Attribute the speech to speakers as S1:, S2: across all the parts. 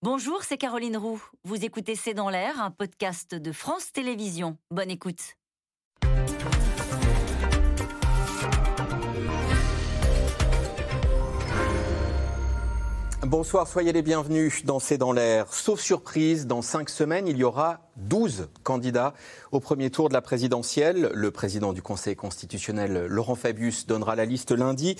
S1: Bonjour, c'est Caroline Roux. Vous écoutez C'est dans l'air, un podcast de France Télévisions. Bonne écoute.
S2: Bonsoir, soyez les bienvenus dans C'est dans l'air. Sauf surprise, dans cinq semaines, il y aura 12 candidats au premier tour de la présidentielle. Le président du Conseil constitutionnel, Laurent Fabius, donnera la liste lundi.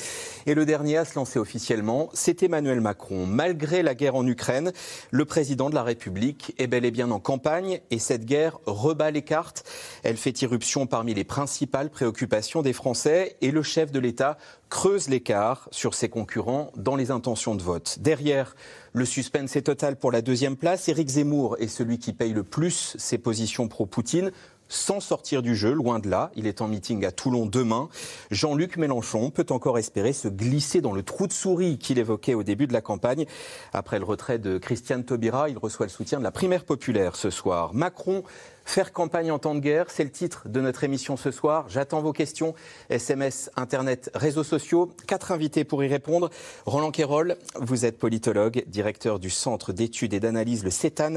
S2: Et le dernier à se lancer officiellement, c'est Emmanuel Macron. Malgré la guerre en Ukraine, le président de la République est bel et bien en campagne et cette guerre rebat les cartes. Elle fait irruption parmi les principales préoccupations des Français et le chef de l'État creuse l'écart sur ses concurrents dans les intentions de vote. Derrière le suspense est total pour la deuxième place. Éric Zemmour est celui qui paye le plus ses positions pro-Poutine sans sortir du jeu, loin de là. Il est en meeting à Toulon demain. Jean-Luc Mélenchon peut encore espérer se glisser dans le trou de souris qu'il évoquait au début de la campagne. Après le retrait de Christiane Taubira, il reçoit le soutien de la primaire populaire ce soir. Macron Faire campagne en temps de guerre, c'est le titre de notre émission ce soir. J'attends vos questions. SMS, Internet, réseaux sociaux. Quatre invités pour y répondre. Roland Quérol, vous êtes politologue, directeur du Centre d'études et d'analyse, le CETAN,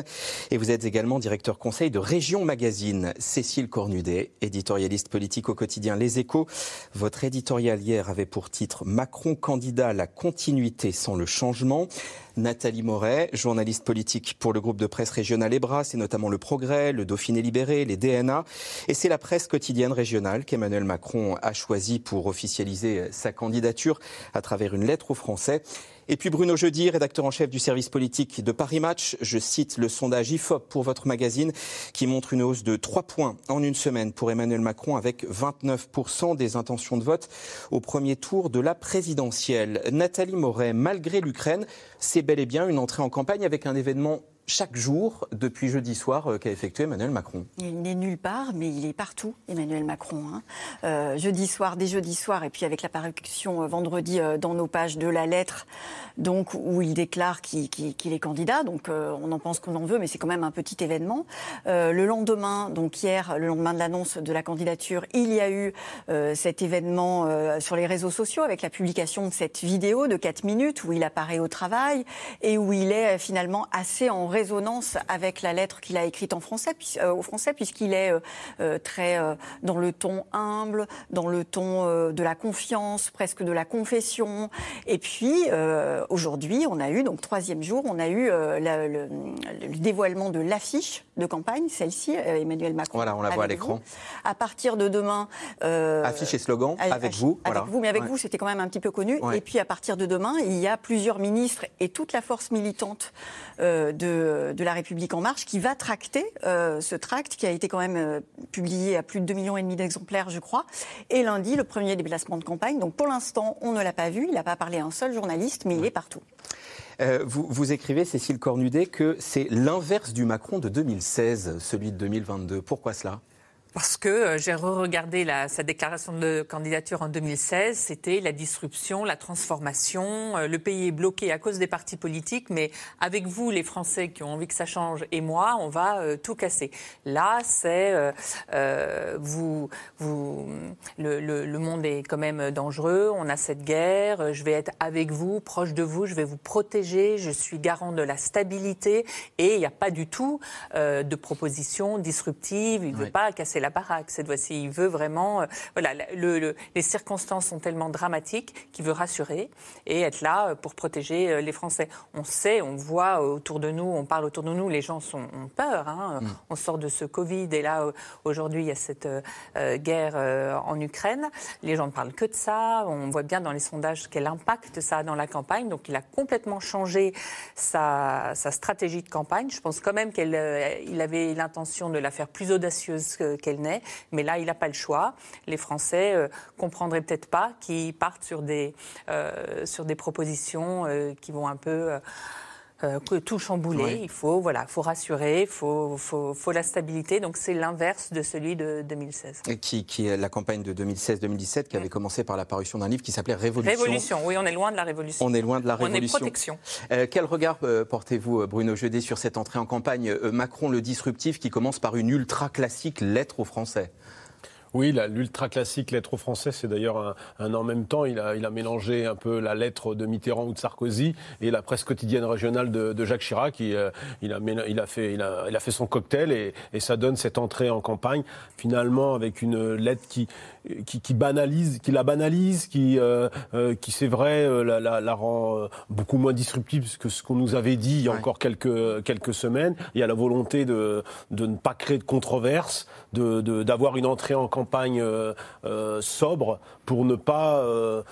S2: et vous êtes également directeur conseil de Région Magazine. Cécile Cornudet, éditorialiste politique au quotidien Les Échos. Votre éditorial hier avait pour titre Macron candidat la continuité sans le changement. Nathalie Moret, journaliste politique pour le groupe de presse régional EBRA, c'est notamment le Progrès, le Dauphiné libéré, les DNA. Et c'est la presse quotidienne régionale qu'Emmanuel Macron a choisi pour officialiser sa candidature à travers une lettre aux Français. Et puis Bruno Jeudi, rédacteur en chef du service politique de Paris Match, je cite le sondage IFOP pour votre magazine qui montre une hausse de 3 points en une semaine pour Emmanuel Macron avec 29% des intentions de vote au premier tour de la présidentielle. Nathalie Moret, malgré l'Ukraine, c'est bel et bien une entrée en campagne avec un événement chaque jour depuis jeudi soir euh, qu'a effectué Emmanuel Macron
S3: Il n'est nulle part, mais il est partout, Emmanuel Macron. Hein. Euh, jeudi soir, dès jeudi soir, et puis avec la parution euh, vendredi dans nos pages de la lettre, donc où il déclare qu'il est candidat. Donc on en pense qu'on en veut, mais c'est quand même un petit événement. le lendemain, donc hier, le lendemain de l'annonce de la candidature, il y a eu cet événement sur les réseaux sociaux avec la publication de cette vidéo de 4 minutes où il apparaît au travail et où il est finalement assez en résonance avec la lettre qu'il a écrite en français, euh, français, puisqu'il est euh, euh, très dans le ton humble, dans le ton de la confiance, presque de la confession. Et puis aujourd'hui, on a eu donc troisième jour, on a eu le, dévoilement de l'affiche de campagne, celle-ci, Emmanuel Macron.
S2: Voilà, on la voit à l'écran.
S3: À partir de demain,
S2: affiche et slogan avec vous.
S3: Avec vous, mais avec vous, c'était quand même un petit peu connu. Et puis à partir de demain, il y a plusieurs ministres et toute la force militante de de, La République En Marche qui va tracter euh, ce tract qui a été quand même euh, publié à plus de 2,5 millions et demi d'exemplaires, je crois. Et lundi, le premier déplacement de campagne. Donc pour l'instant, on ne l'a pas vu. Il n'a pas parlé à un seul journaliste, mais il est partout.
S2: Euh, vous, vous, écrivez, Cécile Cornudet, que c'est l'inverse du Macron de 2016, celui de 2022. Pourquoi cela?
S4: Parce que euh, j'ai re-regardé sa déclaration de candidature en 2016, c'était la disruption, la transformation. Euh, le pays est bloqué à cause des partis politiques, mais avec vous, les Français qui ont envie que ça change, et moi, on va euh, tout casser. Là, c'est vous, vous, le, monde est quand même dangereux. On a cette guerre. Je vais être avec vous, proche de vous. Je vais vous protéger. Je suis garant de la stabilité. Et il n'y a pas du tout de propositions disruptives. Il ne veut pas casser la baraque cette fois-ci. Il veut vraiment. Euh, voilà, les circonstances sont tellement dramatiques qu'il veut rassurer et être là euh, pour protéger euh, les Français. On sait, on voit autour de nous, on parle autour de nous, les gens sont, ont peur. Hein. Mm. On sort de ce Covid et là, aujourd'hui, il y a cette guerre en Ukraine. Les gens ne parlent que de ça. On voit bien dans les sondages quel impact ça a dans la campagne. Donc, il a complètement changé sa, sa stratégie de campagne. Je pense quand même qu'il avait l'intention de la faire plus audacieuse qu'elle Mais là, il n'a pas le choix. Les Français euh, comprendraient peut-être pas qu'ils partent sur des, euh, propositions euh, qui vont un peu euh, tout chambouler. Il faut, voilà, faut rassurer, il faut, faut, faut, la stabilité. Donc c'est l'inverse de celui de 2016.
S2: Et qui, qui est la campagne de 2016-2017 qui avait commencé par l'apparition d'un livre qui s'appelait Révolution.
S4: Révolution, oui, on est loin de la révolution.
S2: On est loin de la révolution.
S4: On est protection.
S2: Euh, quel regard euh, portez-vous, Bruno Jeudé, sur cette entrée en campagne? Macron le disruptif qui commence par une ultra classique lettre aux Français
S5: Oui, l'ultra classique lettre aux Français, c'est d'ailleurs un, en même temps. Il a, il a mélangé un peu la lettre de Mitterrand ou de Sarkozy et la presse quotidienne régionale de, Jacques Chirac. Il, euh, il, a, il, a fait, il, a, il a fait son cocktail et, et ça donne cette entrée en campagne, finalement, avec une lettre qui, qui, qui banalise, qui la banalise, qui, euh, euh, qui c'est vrai, la, la, la, rend beaucoup moins disruptive que ce qu'on nous avait dit il y a encore quelques, quelques semaines. Il y a la volonté de, de ne pas créer de controverse, d'avoir de, d'avoir une entrée en campagne campagne euh, euh, sobre pour ne pas euh,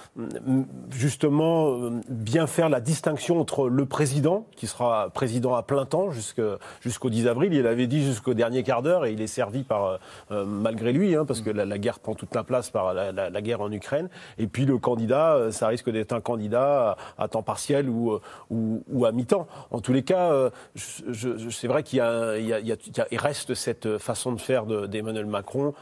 S5: justement bien faire la distinction entre le président, qui sera président à plein temps jusqu'au 10 avril, il avait dit jusqu'au dernier quart d'heure et il est servi par malgré lui, hein, parce que la, guerre prend toute la place par la, guerre en Ukraine, et puis le candidat, ça risque d'être un candidat à, temps partiel ou, à mi-temps. En tous les cas, c'est vrai qu'il reste cette façon de faire d'Emmanuel Macron,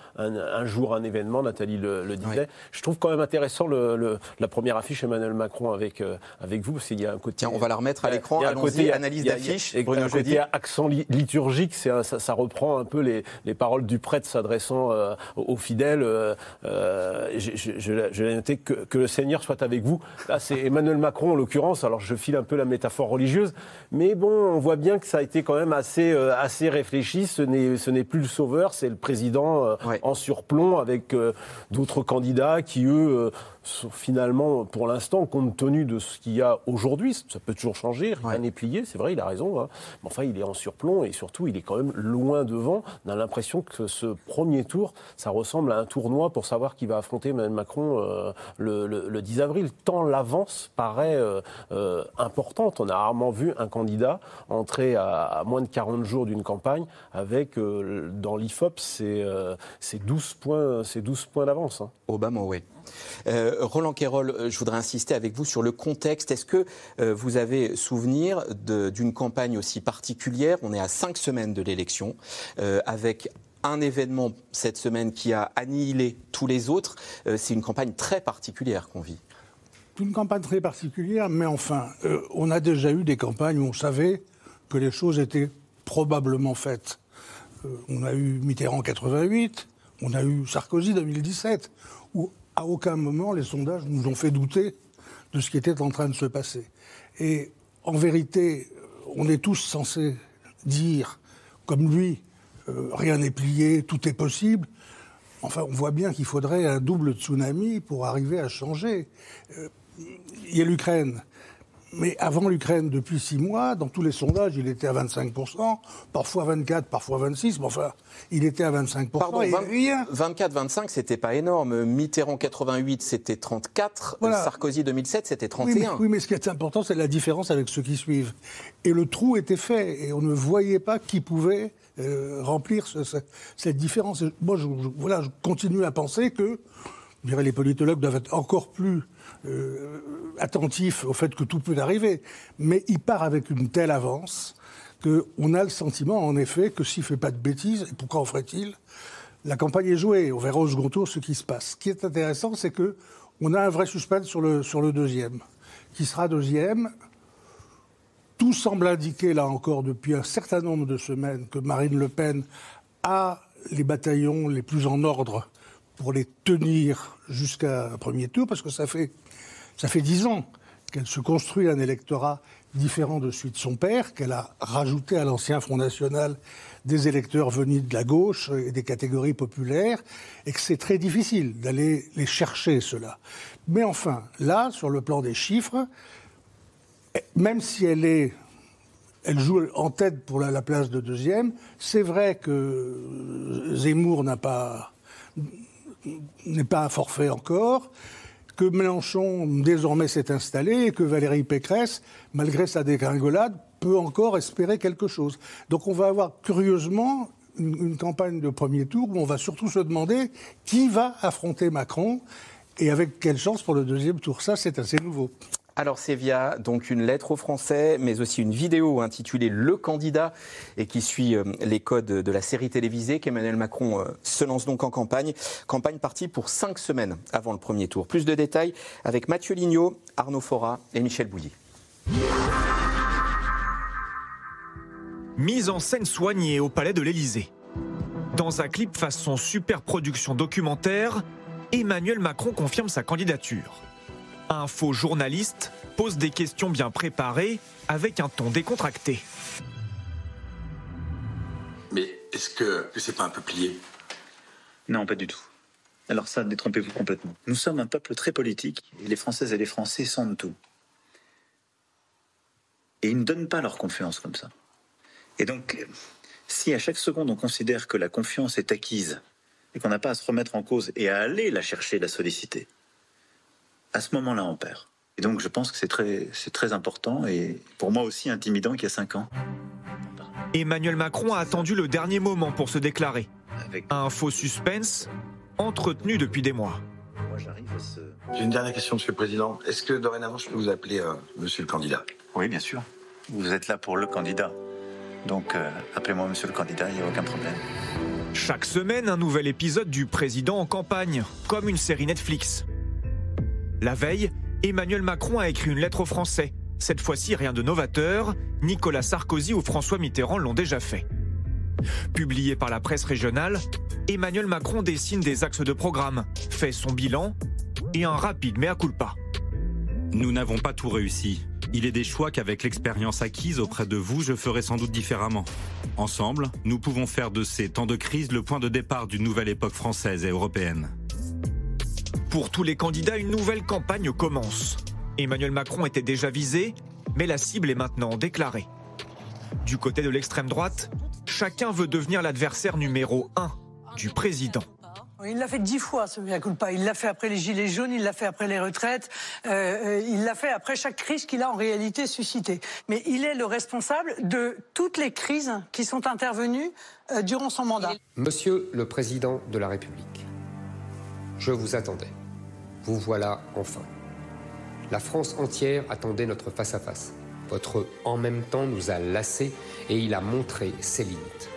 S5: un jour un événement, Nathalie le, disait. Je trouve quand même intéressant le, la première affiche Emmanuel Macron avec, euh, avec vous, parce qu'il y a un côté...
S2: Tiens, on va la remettre à l'écran, allons-y, analyse d'affiche.
S5: Y a un côté accent liturgique, ça, ça, reprend un peu les, les paroles du prêtre s'adressant euh, aux fidèles. Euh, je, je, je, l'ai noté que, que, le Seigneur soit avec vous. Là, c'est Emmanuel Macron en l'occurrence, alors je file un peu la métaphore religieuse, mais bon, on voit bien que ça a été quand même assez, assez réfléchi, ce n'est plus le sauveur, c'est le président en surplomb avec euh, d'autres candidats qui, eux, euh, finalement, pour l'instant, compte tenu de ce qu'il y a aujourd'hui, ça peut toujours changer, rien n'est plié, c'est vrai, il a raison. Hein. Mais enfin, il est en surplomb et surtout, il est quand même loin devant. On a l'impression que ce premier tour, ça ressemble à un tournoi pour savoir qui va affronter Emmanuel Macron euh, le, 10 avril. Tant l'avance paraît euh, euh, importante. On a rarement vu un candidat entrer à, moins de 40 jours d'une campagne avec, dans l'IFOP, c'est 12 points, 12 points d'avance. Hein.
S2: Obama, oui. Euh, Roland Quérol, euh, je voudrais insister avec vous sur le contexte. Est-ce que euh, vous avez souvenir d'une campagne aussi particulière? On est à cinq semaines de l'élection, avec un événement cette semaine qui a annihilé tous les autres. C'est une campagne très particulière qu'on vit.
S6: Une campagne très particulière, mais enfin, on a déjà eu des campagnes où on savait que les choses étaient probablement faites. on a eu Mitterrand 88, on a eu Sarkozy 2017, où à aucun moment les sondages nous ont fait douter de ce qui était en train de se passer. Et en vérité, on est tous censés dire, comme lui, euh, rien n'est plié, tout est possible. Enfin, on voit bien qu'il faudrait un double tsunami pour arriver à changer. Euh, il y a l'Ukraine. Mais avant l'Ukraine, depuis six mois, dans tous les sondages, il était à 25%, parfois 24, parfois 26, mais enfin, il était à 25%.
S2: Pardon, 24, 25%, c'était pas énorme. Mitterrand 88, c'était 34. Sarkozy 2007, c'était 31.
S6: Oui mais, ce qui est important, c'est la différence avec ceux qui suivent. Et le trou était fait, et on ne voyait pas qui pouvait euh, remplir cette différence. Moi, je, voilà, je continue à penser que, les politologues doivent être encore plus euh, attentif au fait que tout peut arriver, mais il part avec une telle avance qu'on a le sentiment, en effet, que s'il ne fait pas de bêtises, et pourquoi en ferait-il? La campagne est jouée, on verra au second tour ce qui se passe. Ce qui est intéressant, c'est que on a un vrai suspense sur le deuxième. Qui sera deuxième? Tout semble indiquer, là encore, depuis un certain nombre de semaines, que Marine Le Pen a les bataillons les plus en ordre pour les tenir jusqu'à un premier tour, parce que ça fait ça fait dix ans qu'elle se construit un électorat différent de celui de son père, qu'elle a rajouté à l'ancien Front National des électeurs venus de la gauche et des catégories populaires, et que c'est très difficile d'aller les chercher, cela. Mais enfin, là, sur le plan des chiffres, même si elle est elle joue en tête pour la, place de deuxième. C'est vrai que Zemmour n'a pas n'est pas un forfait encore que Mélenchon désormais s'est installé et que Valérie Pécresse, malgré sa dégringolade, peut encore espérer quelque chose. Donc on va avoir curieusement une, campagne de premier tour où on va surtout se demander qui va affronter Macron et avec quelle chance pour le deuxième tour. Ça, c'est assez nouveau.
S2: Alors c'est via donc une lettre aux Français, mais aussi une vidéo intitulée Le candidat et qui suit euh, les codes de la série télévisée qu'Emmanuel Macron euh, se lance donc en campagne. Campagne partie pour cinq semaines avant le premier tour. Plus de détails avec Mathieu Lignot, Arnaud Fora et Michel Bouilly.
S7: Mise en scène soignée au palais de l'Élysée. Dans un clip façon super production documentaire, Emmanuel Macron confirme sa candidature. Un faux journaliste pose des questions bien préparées avec un ton décontracté.
S8: Mais est-ce que, que c'est pas un peu plié?
S9: Non, pas du tout. Alors ça, détrompez-vous complètement. Nous sommes un peuple très politique et les Françaises et les Français sont de tout. Et ils ne donnent pas leur confiance comme ça. Et donc, si à chaque seconde on considère que la confiance est acquise et qu'on n'a pas à se remettre en cause et à aller la chercher, la solliciter, à ce moment-là on perd. Et donc je pense que c'est très, c'est très important et pour moi aussi intimidant qu'il y a cinq ans.
S7: Emmanuel Macron a attendu le dernier moment pour se déclarer. Un faux suspense entretenu depuis des mois.
S8: J'ai une dernière question, Monsieur le Président. Est-ce que dorénavant je peux vous appeler euh, Monsieur le candidat?
S9: Oui, bien sûr. Vous êtes là pour le candidat. Donc euh, appelez-moi Monsieur le candidat, il n'y a aucun problème.
S7: Chaque semaine, un nouvel épisode du président en campagne, comme une série Netflix. La veille, Emmanuel Macron a écrit une lettre aux Français. Cette fois-ci, rien de novateur. Nicolas Sarkozy ou François Mitterrand l'ont déjà fait. Publié par la presse régionale, Emmanuel Macron dessine des axes de programme, fait son bilan et un rapide mea culpa.
S10: Nous n'avons pas tout réussi. Il est des choix qu'avec l'expérience acquise auprès de vous, je ferai sans doute différemment. Ensemble, nous pouvons faire de ces temps de crise le point de départ d'une nouvelle époque française et européenne.
S7: Pour tous les candidats, une nouvelle campagne commence. Emmanuel Macron était déjà visé, mais la cible est maintenant déclarée. Du côté de l'extrême droite, chacun veut devenir l'adversaire numéro un du président.
S11: Il l'a fait dix fois, ce mea culpa. Il l'a fait après les gilets jaunes, il l'a fait après les retraites, euh, euh, il l'a fait après chaque crise qu'il a en réalité suscitée. Mais il est le responsable de toutes les crises qui sont intervenues euh, durant son mandat.
S12: Monsieur le Président de la République, je vous attendais. Vous voilà enfin. La France entière attendait notre face-à-face. Votre en même temps nous a lassés et il a montré ses limites.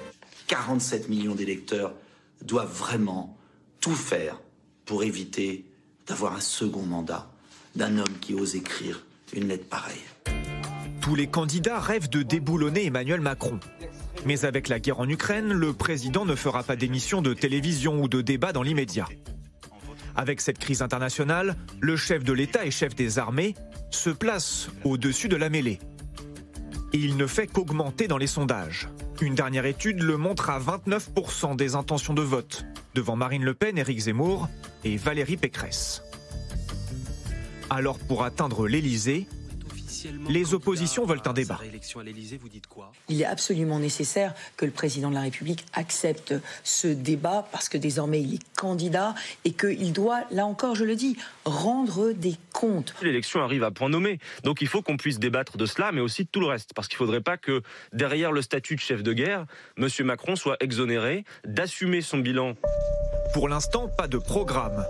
S13: 47 millions d'électeurs doivent vraiment tout faire pour éviter d'avoir un second mandat d'un homme qui ose écrire une lettre pareille.
S7: Tous les candidats rêvent de déboulonner Emmanuel Macron. Mais avec la guerre en Ukraine, le président ne fera pas d'émission de télévision ou de débat dans l'immédiat. Avec cette crise internationale, le chef de l'État et chef des armées se place au-dessus de la mêlée. Il ne fait qu'augmenter dans les sondages. Une dernière étude le montre à 29% des intentions de vote, devant Marine Le Pen, Éric Zemmour et Valérie Pécresse. Alors pour atteindre l'Élysée, les oppositions veulent un débat.
S14: Il est absolument nécessaire que le président de la République accepte ce débat parce que désormais il est candidat et qu'il doit, là encore je le dis, rendre des comptes.
S15: L'élection arrive à point nommé, donc il faut qu'on puisse débattre de cela, mais aussi de tout le reste, parce qu'il ne faudrait pas que derrière le statut de chef de guerre, M. Macron soit exonéré d'assumer son bilan.
S7: Pour l'instant, pas de programme.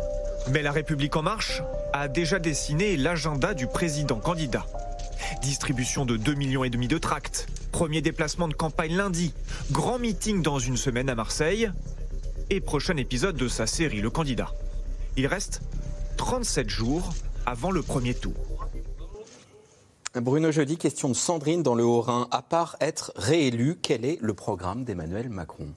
S7: Mais la République en marche a déjà dessiné l'agenda du président candidat. Distribution de 2,5 millions et demi de tracts. Premier déplacement de campagne lundi. Grand meeting dans une semaine à Marseille. Et prochain épisode de sa série Le Candidat. Il reste 37 jours avant le premier tour.
S2: Bruno Jeudi, question de Sandrine dans le Haut-Rhin. À part être réélu, quel est le programme d'Emmanuel Macron?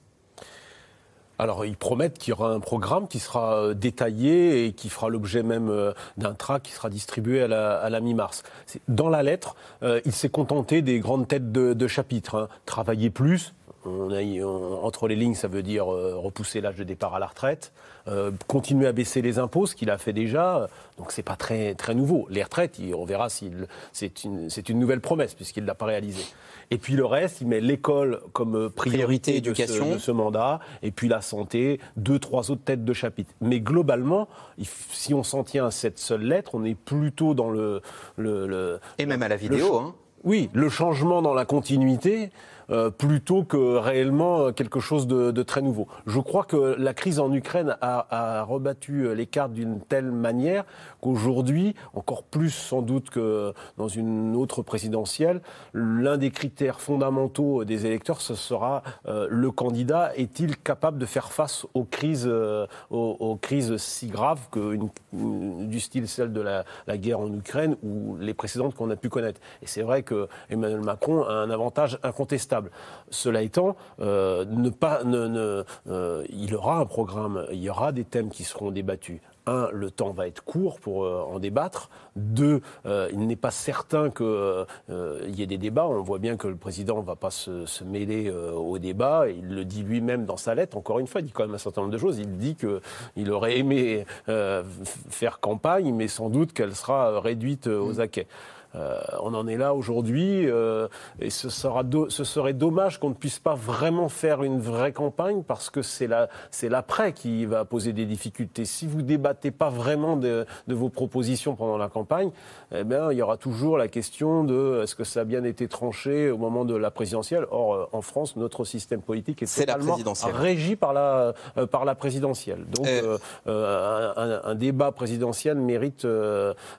S5: Alors, ils promettent qu'il y aura un programme qui sera euh, détaillé et qui fera l'objet même euh, d'un tract qui sera distribué à la, mi-mars. Dans la lettre, euh, il s'est contenté des grandes têtes de, chapitre. Hein. Travailler plus, entre les lignes, ça veut dire repousser l'âge de départ à la retraite, continuer à baisser les impôts, ce qu'il a fait déjà. Donc c'est pas très nouveau. Les retraites, on verra si c'est une, nouvelle promesse puisqu'il l'a pas réalisé. Et puis le reste, il met l'école comme priorité, de, ce, mandat, et puis la santé, deux, trois autres têtes de chapitre. Mais globalement, si on s'en tient à cette seule lettre, on est plutôt dans le... le,
S2: et même à la vidéo, hein.
S5: Oui, le changement dans la continuité. Euh, plutôt que réellement quelque chose de, très nouveau. Je crois que la crise en Ukraine a, rebattu les cartes d'une telle manière qu'aujourd'hui, encore plus sans doute que dans une autre présidentielle, l'un des critères fondamentaux des électeurs, ce sera euh, le candidat est-il capable de faire face aux crises, euh, si graves que du style celle de la, la guerre en Ukraine ou les précédentes qu'on a pu connaître? Et c'est vrai que Emmanuel Macron a un avantage incontestable stable. Cela étant, ne pas, ne, il aura un programme, il y aura des thèmes qui seront débattus un, le temps va être court pour euh, en débattre. Deux, euh, il n'est pas certain qu'il euh, y ait des débats. On voit bien que le président ne va pas se, mêler au débat. Il le dit lui-même dans sa lettre. Encore une fois, il dit quand même un certain nombre de choses. Il dit qu'il aurait aimé faire campagne, mais sans doute qu'elle sera réduite aux acquets. Euh, on en est là aujourd'hui euh, et ce, ce, serait dommage qu'on ne puisse pas vraiment faire une vraie campagne parce que c'est l'après qui va poser des difficultés. Si vous débattez pas vraiment de, vos propositions pendant la campagne, eh bien, il y aura toujours la question de est-ce que ça a bien été tranché au moment de la présidentielle? Or, euh, en France, notre système politique est, totalement régi par la, par la présidentielle. Donc, un, débat présidentiel mérite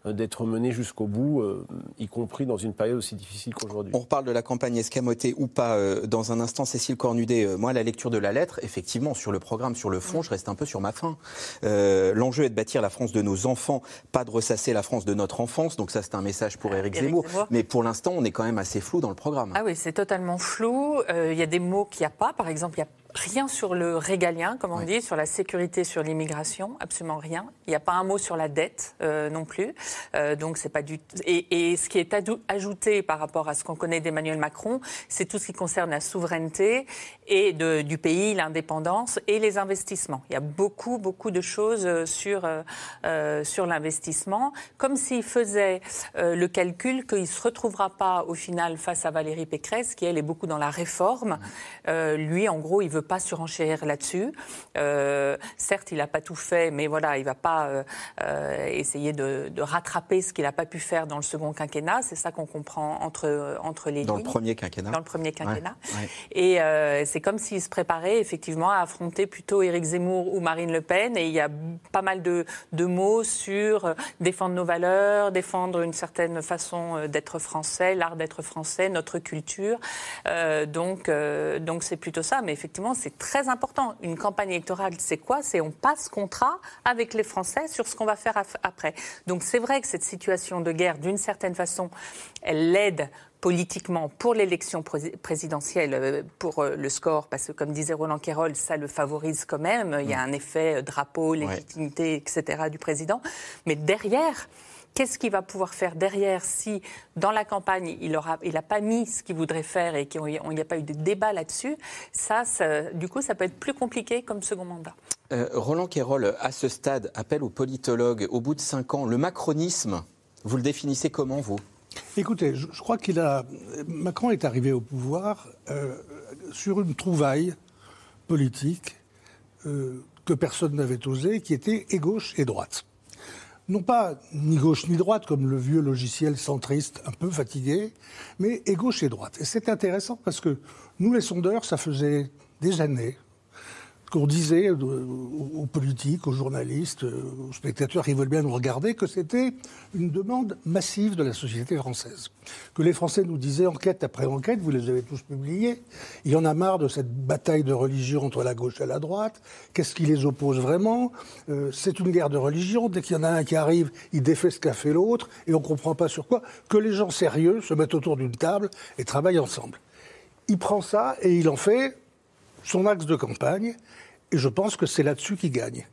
S5: d'être mené jusqu'au bout y compris dans une période aussi difficile qu'aujourd'hui.
S2: On reparle de la campagne escamotée ou pas euh, dans un instant. Cécile Cornudet, euh, moi, la lecture de la lettre, effectivement, sur le programme, sur le fond, je reste un peu sur ma faim. Euh, l'enjeu est de bâtir la France de nos enfants, pas de ressasser la France de notre enfance. Donc ça, c'est un message pour Éric Zemmour. Mais pour l'instant, on est quand même assez flou dans le programme.
S4: Ah oui, c'est totalement flou. Il y a des mots qu'il n'y a pas. Par exemple, il y a rien sur le régalien, comme on dit, sur la sécurité, sur l'immigration, absolument rien. Il n'y a pas un mot sur la dette euh, non plus. Euh, donc c'est pas du et, et, ce qui est ajouté par rapport à ce qu'on connaît d'Emmanuel Macron, c'est tout ce qui concerne la souveraineté et de, du pays, l'indépendance et les investissements. Il y a beaucoup beaucoup de choses euh, sur euh, sur l'investissement, comme s'il faisait le calcul qu'il se retrouvera pas au final face à Valérie Pécresse, qui elle est beaucoup dans la réforme. lui, en gros, il veut pas surenchérir là-dessus. Euh, certes, il n'a pas tout fait, mais voilà, il ne va pas euh, euh, essayer de, rattraper ce qu'il n'a pas pu faire dans le second quinquennat. C'est ça qu'on comprend entre, entre les
S2: dans lignes. Dans le premier quinquennat.
S4: Dans le premier quinquennat. Et c'est comme s'il se préparait effectivement à affronter plutôt Éric Zemmour ou Marine Le Pen. Et il y a pas mal de, de mots sur défendre nos valeurs, défendre une certaine façon d'être français, l'art d'être français, notre culture. donc, donc c'est plutôt ça. Mais effectivement, c'est très important. Une campagne électorale, c'est quoi? C'est on passe contrat avec les Français sur ce qu'on va faire après. Donc c'est vrai que cette situation de guerre, d'une certaine façon, elle l'aide politiquement pour l'élection présidentielle, euh, pour euh, le score, parce que comme disait Roland Quérol, ça le favorise quand même. Il y a un effet euh, drapeau, légitimité, etc. du président. Mais derrière, Qu'est-ce qu'il va pouvoir faire derrière si, dans la campagne, il n'a il pas mis ce qu'il voudrait faire et qu'il n'y a pas eu de débat là-dessus ça, du coup, ça peut être plus compliqué comme second mandat.
S2: Euh, Roland Quérol, à ce stade, appelle aux politologues, au bout de cinq ans, le macronisme, vous le définissez comment, vous?
S6: Écoutez, je, crois qu'il a. Macron est arrivé au pouvoir euh, sur une trouvaille politique euh, que personne n'avait osé, qui était et gauche et droite non pas ni gauche ni droite, comme le vieux logiciel centriste un peu fatigué, mais et gauche et droite. Et c'est intéressant parce que nous, les sondeurs, ça faisait des années qu'on disait aux politiques, aux journalistes, aux spectateurs qui veulent bien nous regarder que c'était une demande massive de la société française. Que les Français nous disaient enquête après enquête, vous les avez tous publiés, il y en a marre de cette bataille de religion entre la gauche et la droite, qu'est-ce qui les oppose vraiment? Euh, C'est une guerre de religion, dès qu'il y en a un qui arrive, il défait ce qu'a fait l'autre, et on ne comprend pas sur quoi, que les gens sérieux se mettent autour d'une table et travaillent ensemble. Il prend ça et il en fait son axe de campagne, et je pense que c'est là-dessus qu'il gagne.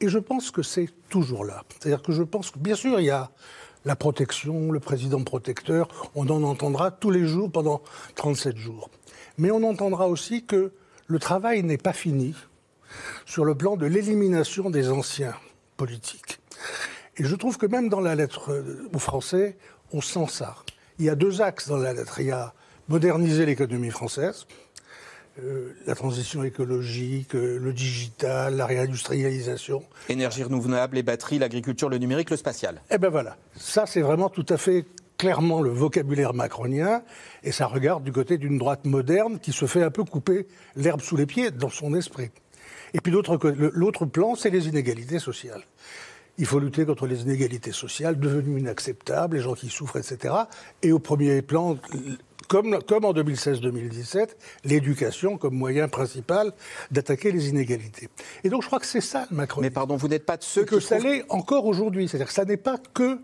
S6: Et je pense que c'est toujours là. C'est-à-dire que je pense que, bien sûr, il y a la protection, le président protecteur, on en entendra tous les jours pendant 37 jours. Mais on entendra aussi que le travail n'est pas fini sur le plan de l'élimination des anciens politiques. Et je trouve que même dans la lettre aux Français, on sent ça. Il y a deux axes dans la lettre. Il y a moderniser l'économie française, euh, la transition écologique, euh, le digital, la réindustrialisation.
S2: Énergie renouvelable, les batteries, l'agriculture, le numérique, le spatial.
S6: Eh bien voilà, ça c'est vraiment tout à fait clairement le vocabulaire macronien, et ça regarde du côté d'une droite moderne qui se fait un peu couper l'herbe sous les pieds dans son esprit. Et puis l'autre plan, c'est les inégalités sociales. Il faut lutter contre les inégalités sociales devenues inacceptables, les gens qui souffrent, etc. Et au premier plan, comme, en 2016-2017, l'éducation comme moyen principal d'attaquer les inégalités. Et donc je crois que c'est ça le Macron.
S2: Mais pardon, vous n'êtes pas de ceux
S6: que ça l'est encore aujourd'hui. C'est-à-dire que ça n'est pas que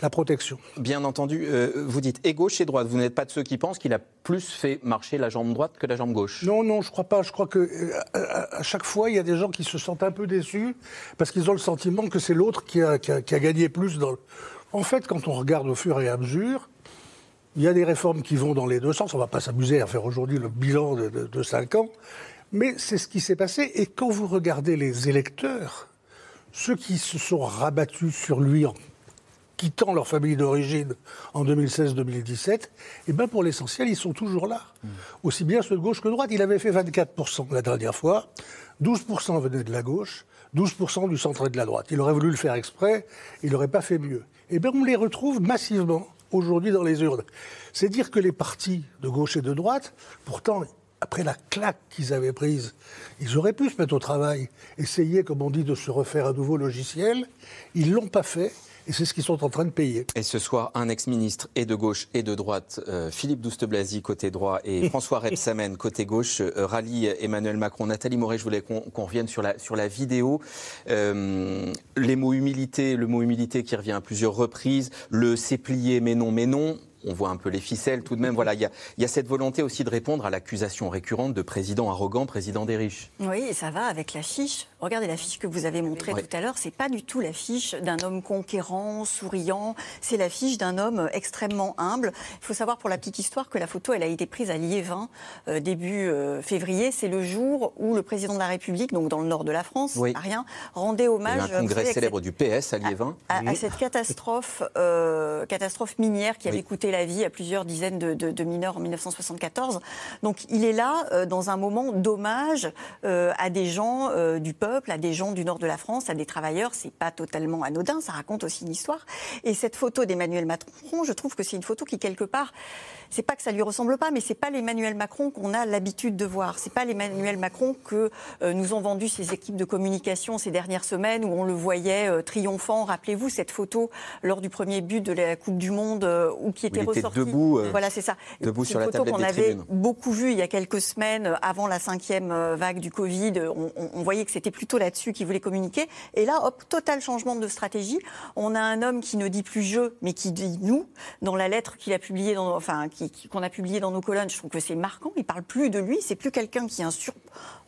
S6: la protection.
S2: Bien entendu, euh, vous dites et gauche et droite. Vous n'êtes pas de ceux qui pensent qu'il a plus fait marcher la jambe droite que la jambe gauche.
S6: Non, non, je crois pas. Je crois que euh, à, à chaque fois, il y a des gens qui se sentent un peu déçus parce qu'ils ont le sentiment que c'est l'autre qui a, qui, a, qui a, gagné plus. Dans... En fait, quand on regarde au fur et à mesure, il y a des réformes qui vont dans les deux sens. On ne va pas s'amuser à faire aujourd'hui le bilan de, de, de cinq ans, mais c'est ce qui s'est passé. Et quand vous regardez les électeurs, ceux qui se sont rabattus sur lui en quittant leur famille d'origine en 2016-2017, eh ben pour l'essentiel, ils sont toujours là. Mmh. Aussi bien ceux de gauche que de droite. Il avait fait 24% la dernière fois, 12% venaient de la gauche, 12% du centre et de la droite. Il aurait voulu le faire exprès, il n'aurait pas fait mieux. Eh bien on les retrouve massivement aujourd'hui dans les urnes. C'est dire que les partis de gauche et de droite, pourtant, après la claque qu'ils avaient prise, ils auraient pu se mettre au travail, essayer, comme on dit, de se refaire un nouveau logiciel. Ils ne l'ont pas fait. Et c'est ce qu'ils sont en train de payer.
S2: Et ce soir, un ex-ministre et de gauche et de droite, euh, Philippe Douste-Blazy côté droit et François Rebsamen côté gauche, euh, rallye Emmanuel Macron. Nathalie Moret, je voulais qu'on qu revienne sur la, sur la vidéo. Euh, les mots humilité, le mot humilité qui revient à plusieurs reprises, le c'est plié mais non mais non, on voit un peu les ficelles tout de même. Voilà, il y a, y a, cette volonté aussi de répondre à l'accusation récurrente de président arrogant, président des riches.
S3: Oui, et ça va avec l'affiche. Regardez l'affiche que vous avez montrée oui. tout à l'heure. C'est pas du tout l'affiche d'un homme conquérant, souriant. C'est l'affiche d'un homme extrêmement humble. Il faut savoir pour la petite histoire que la photo, elle a été prise à Liévin euh, début euh, février. C'est le jour où le président de la République, donc dans le nord de la France, oui. à rien, rendait hommage.
S2: Il y a un congrès célèbre cette... du PS à Liévin.
S3: À, à, à cette catastrophe, euh, catastrophe minière qui avait coûté la vie à plusieurs dizaines de, de, de, mineurs en 1974. Donc il est là euh, dans un moment d'hommage euh, à des gens euh, du peuple, à des gens du nord de la France, à des travailleurs. C'est pas totalement anodin, ça raconte aussi une histoire. Et cette photo d'Emmanuel Macron, je trouve que c'est une photo qui quelque part c'est pas que ça lui ressemble pas, mais c'est pas l'Emmanuel Macron qu'on a l'habitude de voir. C'est pas l'Emmanuel Macron que euh, nous ont vendu ces équipes de communication ces dernières semaines où on le voyait euh, triomphant. Rappelez-vous cette photo lors du premier but de la Coupe du Monde euh, où qui était ressorti.
S2: Debout,
S3: voilà, c'est ça.
S2: Debout sur
S3: une photo qu'on avait beaucoup vue il y a quelques semaines avant la cinquième vague du Covid. On, on, on voyait que c'était plutôt là-dessus qu'il voulait communiquer. Et là, hop, total changement de stratégie. On a un homme qui ne dit plus je, mais qui dit nous dans la lettre qu'il a publiée, dans, enfin qu'on a publié dans nos colonnes, je trouve que c'est marquant. Il parle plus de lui, c'est plus quelqu'un qui est un sur,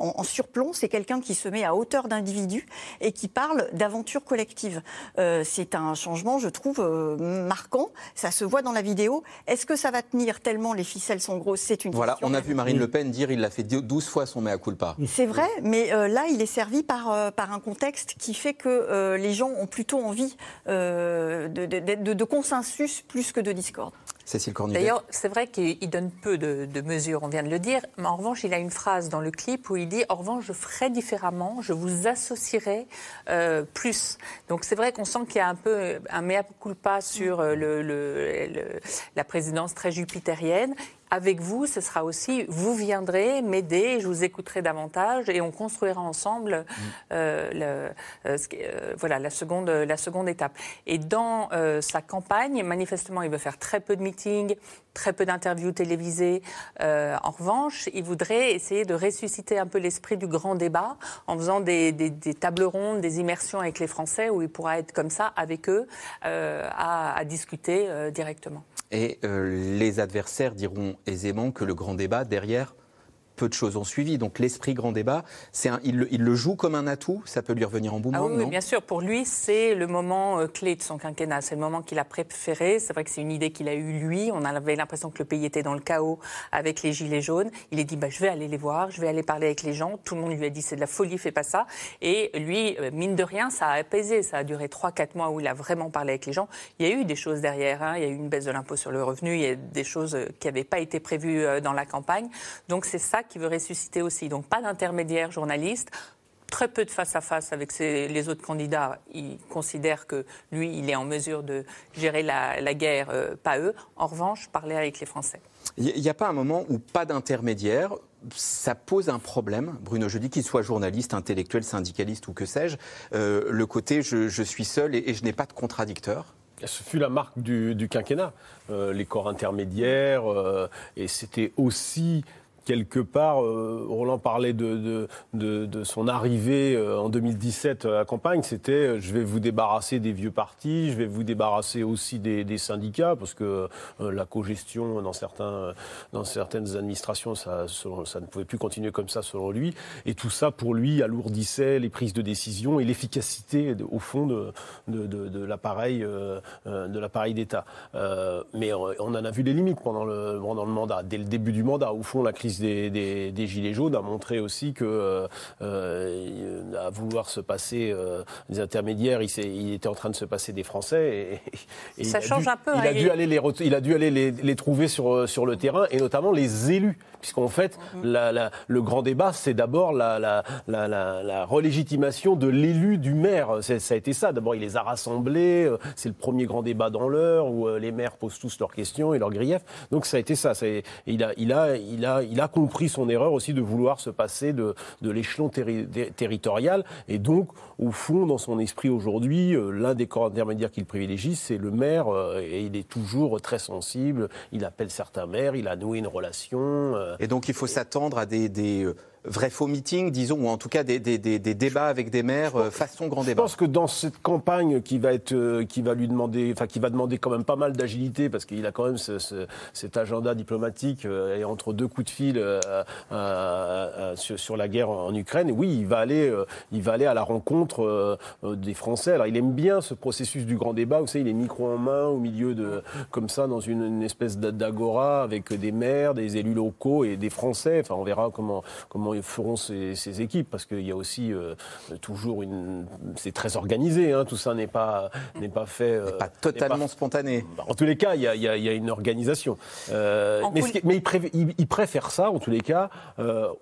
S3: en, en, surplomb, c'est quelqu'un qui se met à hauteur d'individu et qui parle d'aventure collective. Euh, c'est un changement, je trouve, euh, marquant. Ça se voit dans la vidéo. Est-ce que ça va tenir tellement les ficelles sont grosses? C'est une
S2: voilà,
S3: question.
S2: on a vu Marine Le Pen dire il l'a fait 12 fois son mea culpa.
S3: C'est vrai, mais euh, là, il est servi par, euh, par un contexte qui fait que euh, les gens ont plutôt envie de, de, de, de consensus plus que de discorde.
S4: D'ailleurs, c'est vrai qu'il donne peu de, de, mesures, on vient de le dire, mais en revanche, il a une phrase dans le clip où il dit En revanche, je ferai différemment, je vous associerai euh, plus. Donc c'est vrai qu'on sent qu'il y a un peu un mea culpa sur le, le, le, la présidence très jupitérienne avec vous, ce sera aussi, vous viendrez m'aider, je vous écouterai davantage et on construira ensemble mmh. euh, le, euh, euh, voilà, la, seconde, la seconde étape. Et dans euh, sa campagne, manifestement, il veut faire très peu de meetings, très peu d'interviews télévisées. Euh, en revanche, il voudrait essayer de ressusciter un peu l'esprit du grand débat en faisant des, des, des, tables rondes, des immersions avec les Français où il pourra être comme ça avec eux euh, à, à, discuter euh, directement.
S2: Et les adversaires diront aisément que le grand débat, derrière, peu de choses ont suivi. Donc l'esprit grand débat, un, il, il, le joue comme un atout, ça peut lui revenir en boomerang,
S4: ah oui,
S2: non
S4: bien sûr. Pour lui, c'est le moment euh, clé de son quinquennat. C'est le moment qu'il a préféré. C'est vrai que c'est une idée qu'il a eue lui. On avait l'impression que le pays était dans le chaos avec les gilets jaunes. Il a dit, bah, je vais aller les voir, je vais aller parler avec les gens. Tout le monde lui a dit, c'est de la folie, fais pas ça. Et lui, euh, mine de rien, ça a apaisé. Ça a duré 3-4 mois où il a vraiment parlé avec les gens. Il y a eu des choses derrière. Hein. Il y a eu une baisse de l'impôt sur le revenu. Il y a des choses euh, qui n'avaient pas été prévues dans la campagne. Donc c'est ça qui veut ressusciter aussi. Donc pas d'intermédiaire journaliste, très peu de face à face avec ses, les autres candidats. Il considère que lui, il est en mesure de gérer la, la guerre, euh, pas eux. En revanche, parler avec les Français.
S2: Il n'y a pas un moment où pas d'intermédiaire, ça pose un problème, Bruno Jeudi, qu'il soit journaliste, intellectuel, syndicaliste ou que sais-je, euh, le côté je, je, suis seul et, et je n'ai pas de contradicteur
S5: ce fut la marque du, du quinquennat, euh, les corps intermédiaires, euh, et c'était aussi quelque part, euh, Roland parlait de, de, de, son arrivée euh, en 2017 à la campagne, c'était euh, je vais vous débarrasser des vieux partis, je vais vous débarrasser aussi des, syndicats, parce que la cogestion dans, certains, dans certaines administrations, ça, ça ne pouvait plus continuer comme ça selon lui. Et tout ça, pour lui, alourdissait les prises de décision et l'efficacité, au fond, de, de l'appareil d'État. mais on en a vu les limites pendant le, pendant le mandat, dès le début du mandat. Au fond, la crise des, des, Gilets jaunes a montré aussi que, euh, euh, à vouloir se passer euh, des intermédiaires, il, il, était en train de se passer des Français.
S4: Et, ça change un peu.
S5: Il, a dû aller les, il a dû aller les, les, trouver sur, sur le terrain, et notamment les élus. Puisqu'en fait, mhm. la, le grand débat, c'est d'abord la, la, la, relégitimation de l'élu du maire. Ça a été ça. D'abord, il les a rassemblés. C'est le premier grand débat dans l'heure où les maires posent tous leurs questions et leurs griefs. Donc ça a été ça. Il a, il, a, il, a, il a compris son erreur aussi de vouloir se passer de, de l'échelon territorial. Et donc, au fond, dans son esprit aujourd'hui, euh, l'un des corps intermédiaires qu'il privilégie, c'est le maire. Euh, et il est toujours très sensible. Il appelle certains maires, il a noué une relation.
S2: Euh. Et donc, il faut s'attendre à des, des vrais faux meetings, disons, ou en tout cas des, des, des, débats avec des maires euh, façon grand débat.
S5: Je pense que dans cette campagne qui va être, euh, qui va lui demander, enfin qui va demander quand même pas mal d'agilité parce qu'il a quand même ce, ce, cet agenda diplomatique euh, et entre deux coups de fil sur, sur, la guerre en, Ukraine. Oui, il va aller, il va aller à la rencontre des Français. Alors il aime bien ce processus du grand débat. Vous savez, il est micro en main au milieu de, comme ça, dans une, une espèce d'agora avec des maires, des élus locaux et des Français. Enfin, on verra comment comment feront ces, équipes Parce qu'il y a aussi euh, toujours une. C'est très organisé, hein, tout ça n'est pas, n'est pas fait.
S2: Euh, pas totalement spontané.
S5: En tous les cas, il y a, y a, une organisation. Euh, mais, mais il, préfère ça, en tous les cas,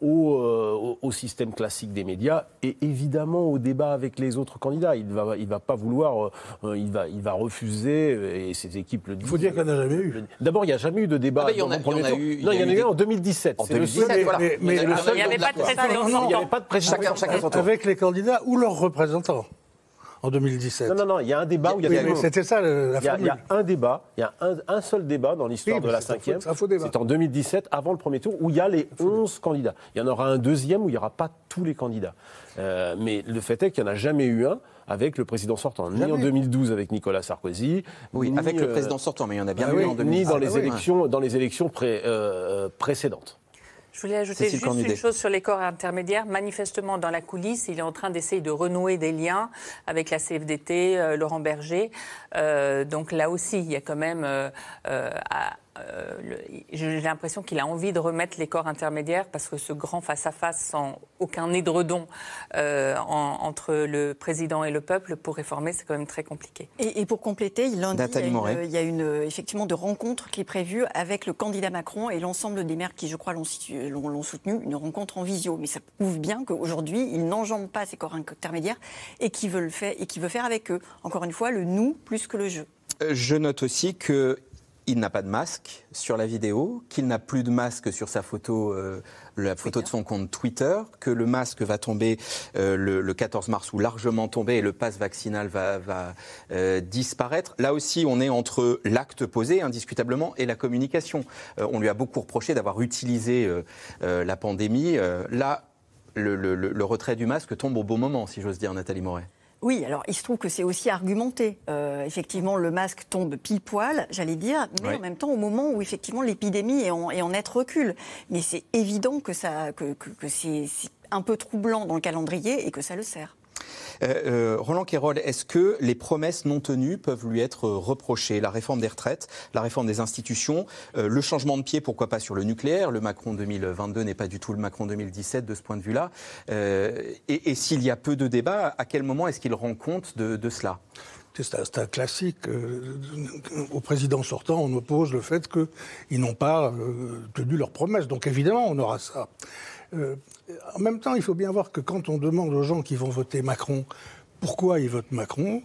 S5: au, au, système classique des médias et évidemment au débat avec les autres candidats. Il ne va, il va pas vouloir. il, va, il va refuser, et ses équipes le disent.
S6: Il faut dire qu'il n'y en a jamais eu.
S5: D'abord, il n'y a jamais eu de débat.
S2: Ah ben, il y en a, eu.
S5: Non, il y, en a eu en 2017.
S2: En 2017, voilà.
S4: Mais, le seul pas de
S5: précédent. Il n'y avait pas de précédent.
S6: Avec les candidats ou leurs représentants en 2017.
S5: Non, non, non, il y a un débat où il y a
S6: C'était ça la.
S5: Il y, a un débat, il y a un, seul débat dans l'histoire de la cinquième. C'est en 2017, avant le premier tour, où il y a les 11 candidats. Il y en aura un deuxième où il n'y aura pas tous les candidats. Euh, mais le fait est qu'il n'y en a jamais eu un avec le président sortant, ni en 2012 avec Nicolas Sarkozy.
S2: Oui, avec le euh, président sortant, mais il y en a bien ah eu en 2017.
S5: Ni dans les élections, dans les élections euh, précédentes.
S4: Je voulais ajouter juste une chose sur les corps intermédiaires. Manifestement, dans la coulisse, il est en train d'essayer de renouer des liens avec la CFDT, euh, Laurent Berger. Euh, donc là aussi, il y a quand même euh, à, euh, j'ai l'impression qu'il a envie de remettre les corps intermédiaires parce que ce grand face-à-face sans aucun édredon euh, entre le président et le peuple pour réformer, c'est quand même très compliqué.
S3: Et, pour compléter, il, lundi, il, y a une, il y a une, effectivement de rencontre qui est prévue avec le candidat Macron et l'ensemble des maires qui, je crois, l'ont soutenu, une rencontre en visio. Mais ça prouve bien qu'aujourd'hui, il n'enjambe pas ces corps intermédiaires et qu'il veut, le faire, et veut faire avec eux. Encore une fois, le nous plus que le je.
S2: Euh, je note aussi que il n'a pas de masque sur la vidéo, qu'il n'a plus de masque sur sa photo, euh, la photo de son compte Twitter, que le masque va tomber euh, le, 14 mars ou largement tomber et le pass vaccinal va, euh, disparaître. Là aussi, on est entre l'acte posé indiscutablement et la communication. on lui a beaucoup reproché d'avoir utilisé la pandémie. là, le, retrait du masque tombe au bon moment, si j'ose dire, Nathalie Moret.
S3: Oui, alors il se trouve que c'est aussi argumenté. Euh, effectivement, le masque tombe pile poil, j'allais dire, mais en même temps au moment où effectivement l'épidémie est en, est en net recul. Mais c'est évident que, ça, que, que c'est un peu troublant dans le calendrier et que ça le sert.
S2: Euh, euh, Roland Quérol, est-ce que les promesses non tenues peuvent lui être reprochées? La réforme des retraites, la réforme des institutions, euh, le changement de pied, pourquoi pas sur le nucléaire? Le Macron 2022 n'est pas du tout le Macron 2017 de ce point de vue-là. et, s'il y a peu de débats, à quel moment est-ce qu'il rend compte de, cela?
S6: C'est un, classique. au président sortant, on oppose le fait qu'ils n'ont pas tenu leurs promesses. Donc évidemment, on aura ça. Euh, en même temps, il faut bien voir que quand on demande aux gens qui vont voter Macron pourquoi ils votent Macron,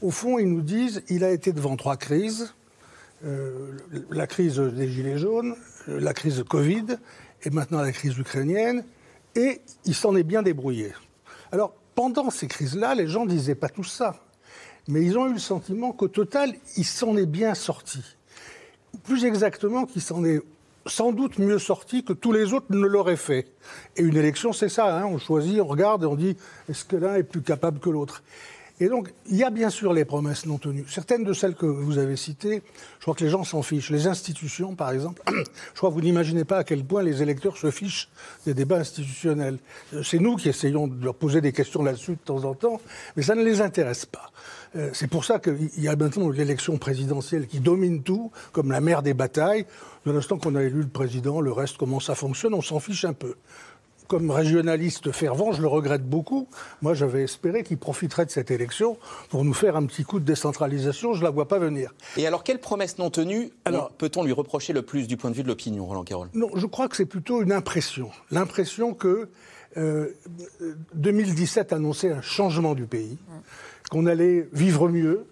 S6: au fond, ils nous disent il a été devant trois crises euh, la crise des Gilets jaunes, euh, la crise Covid et maintenant la crise ukrainienne, et il s'en est bien débrouillé. Alors, pendant ces crises-là, les gens ne disaient pas tout ça, mais ils ont eu le sentiment qu'au total, il s'en est bien sorti. Plus exactement, qu'il s'en est sans doute mieux sorti que tous les autres ne l'auraient fait. Et une élection, c'est ça, hein, on choisit, on regarde et on dit est-ce que l'un est plus capable que l'autre? Et donc, il y a bien sûr les promesses non tenues. Certaines de celles que vous avez citées, je crois que les gens s'en fichent. Les institutions, par exemple, je crois que vous n'imaginez pas à quel point les électeurs se fichent des débats institutionnels. C'est nous qui essayons de leur poser des questions là-dessus de temps en temps, mais ça ne les intéresse pas. Euh, c'est pour ça qu'il y a maintenant l'élection présidentielle qui domine tout, comme la mère des batailles. De l'instant qu'on a élu le président, le reste, comment ça fonctionne, on s'en fiche un peu comme régionaliste fervent, je le regrette beaucoup. Moi, j'avais espéré qu'il profiterait de cette élection pour nous faire un petit coup de décentralisation. Je ne la vois pas venir.
S2: Et alors, quelle promesse non tenue peut-on lui reprocher le plus du point de vue de l'opinion, Roland Carroll?
S6: Non, je crois que c'est plutôt une impression. L'impression que 2017 euh, annonçait un changement du pays, qu'on allait vivre mieux,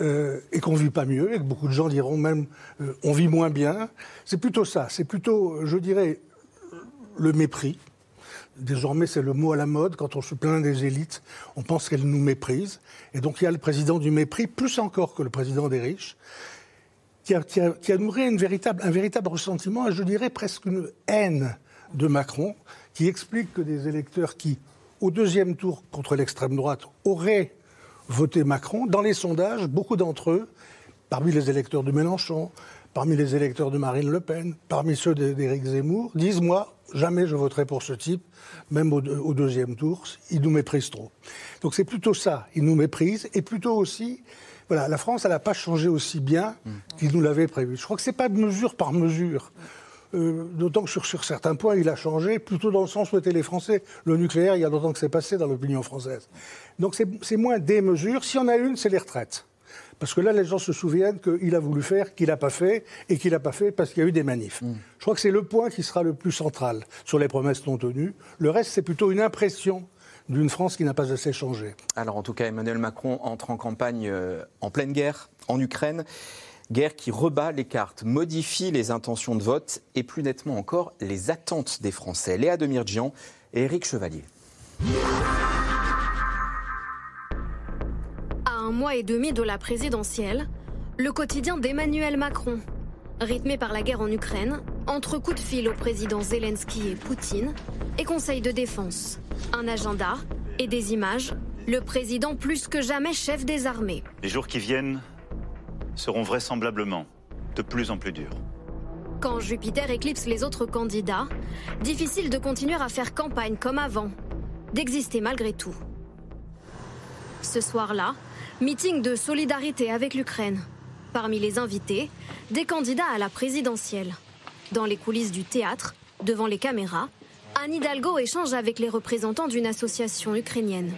S6: euh, et qu'on vit pas mieux, et que beaucoup de gens diront même euh, on vit moins bien. C'est plutôt ça. C'est plutôt, je dirais, le mépris. Désormais, c'est le mot à la mode. Quand on se plaint des élites, on pense qu'elles nous méprisent. Et donc, il y a le président du mépris, plus encore que le président des riches, qui a, nourri véritable, un véritable ressentiment, et je dirais presque une haine de Macron, qui explique que des électeurs qui, au deuxième tour contre l'extrême droite, auraient voté Macron, dans les sondages, beaucoup d'entre eux, parmi les électeurs de Mélenchon, parmi les électeurs de Marine Le Pen, parmi ceux d'Éric Zemmour, disent moi, jamais je voterai pour ce type, même au, deuxième tour, il nous méprise trop. Donc c'est plutôt ça, il nous méprise, et plutôt aussi, voilà, la France, elle n'a pas changé aussi bien qu'il nous l'avait prévu. Je crois que ce n'est pas de mesure par mesure. Euh, d'autant que sur, sur, certains points, il a changé, plutôt dans le sens où étaient les Français. Le nucléaire, il y a longtemps que c'est passé dans l'opinion française. Donc c'est moins des mesures. S'il y en a une, c'est les retraites. Parce que là, les gens se souviennent qu'il a voulu faire, qu'il n'a pas fait, et qu'il n'a pas fait parce qu'il y a eu des manifs. Mm. Je crois que c'est le point qui sera le plus central sur les promesses non tenues. Le reste, c'est plutôt une impression d'une France qui n'a pas assez changé.
S2: Alors en tout cas, Emmanuel Macron entre en campagne euh, en pleine guerre en Ukraine. Guerre qui rebat les cartes, modifie les intentions de vote et plus nettement encore les attentes des Français. Léa Demirjian et Éric Chevalier.
S16: un mois et demi de la présidentielle, le quotidien d'Emmanuel Macron, rythmé par la guerre en Ukraine, entre coups de fil au président Zelensky et Poutine, et conseil de défense, un agenda et des images, le président plus que jamais chef des armées.
S9: Les jours qui viennent seront vraisemblablement de plus en plus durs.
S16: Quand Jupiter éclipse les autres candidats, difficile de continuer à faire campagne comme avant, d'exister malgré tout. Ce soir-là, Meeting de solidarité avec l'Ukraine. Parmi les invités, des candidats à la présidentielle. Dans les coulisses du théâtre, devant les caméras, Anne Hidalgo échange avec les représentants d'une association ukrainienne.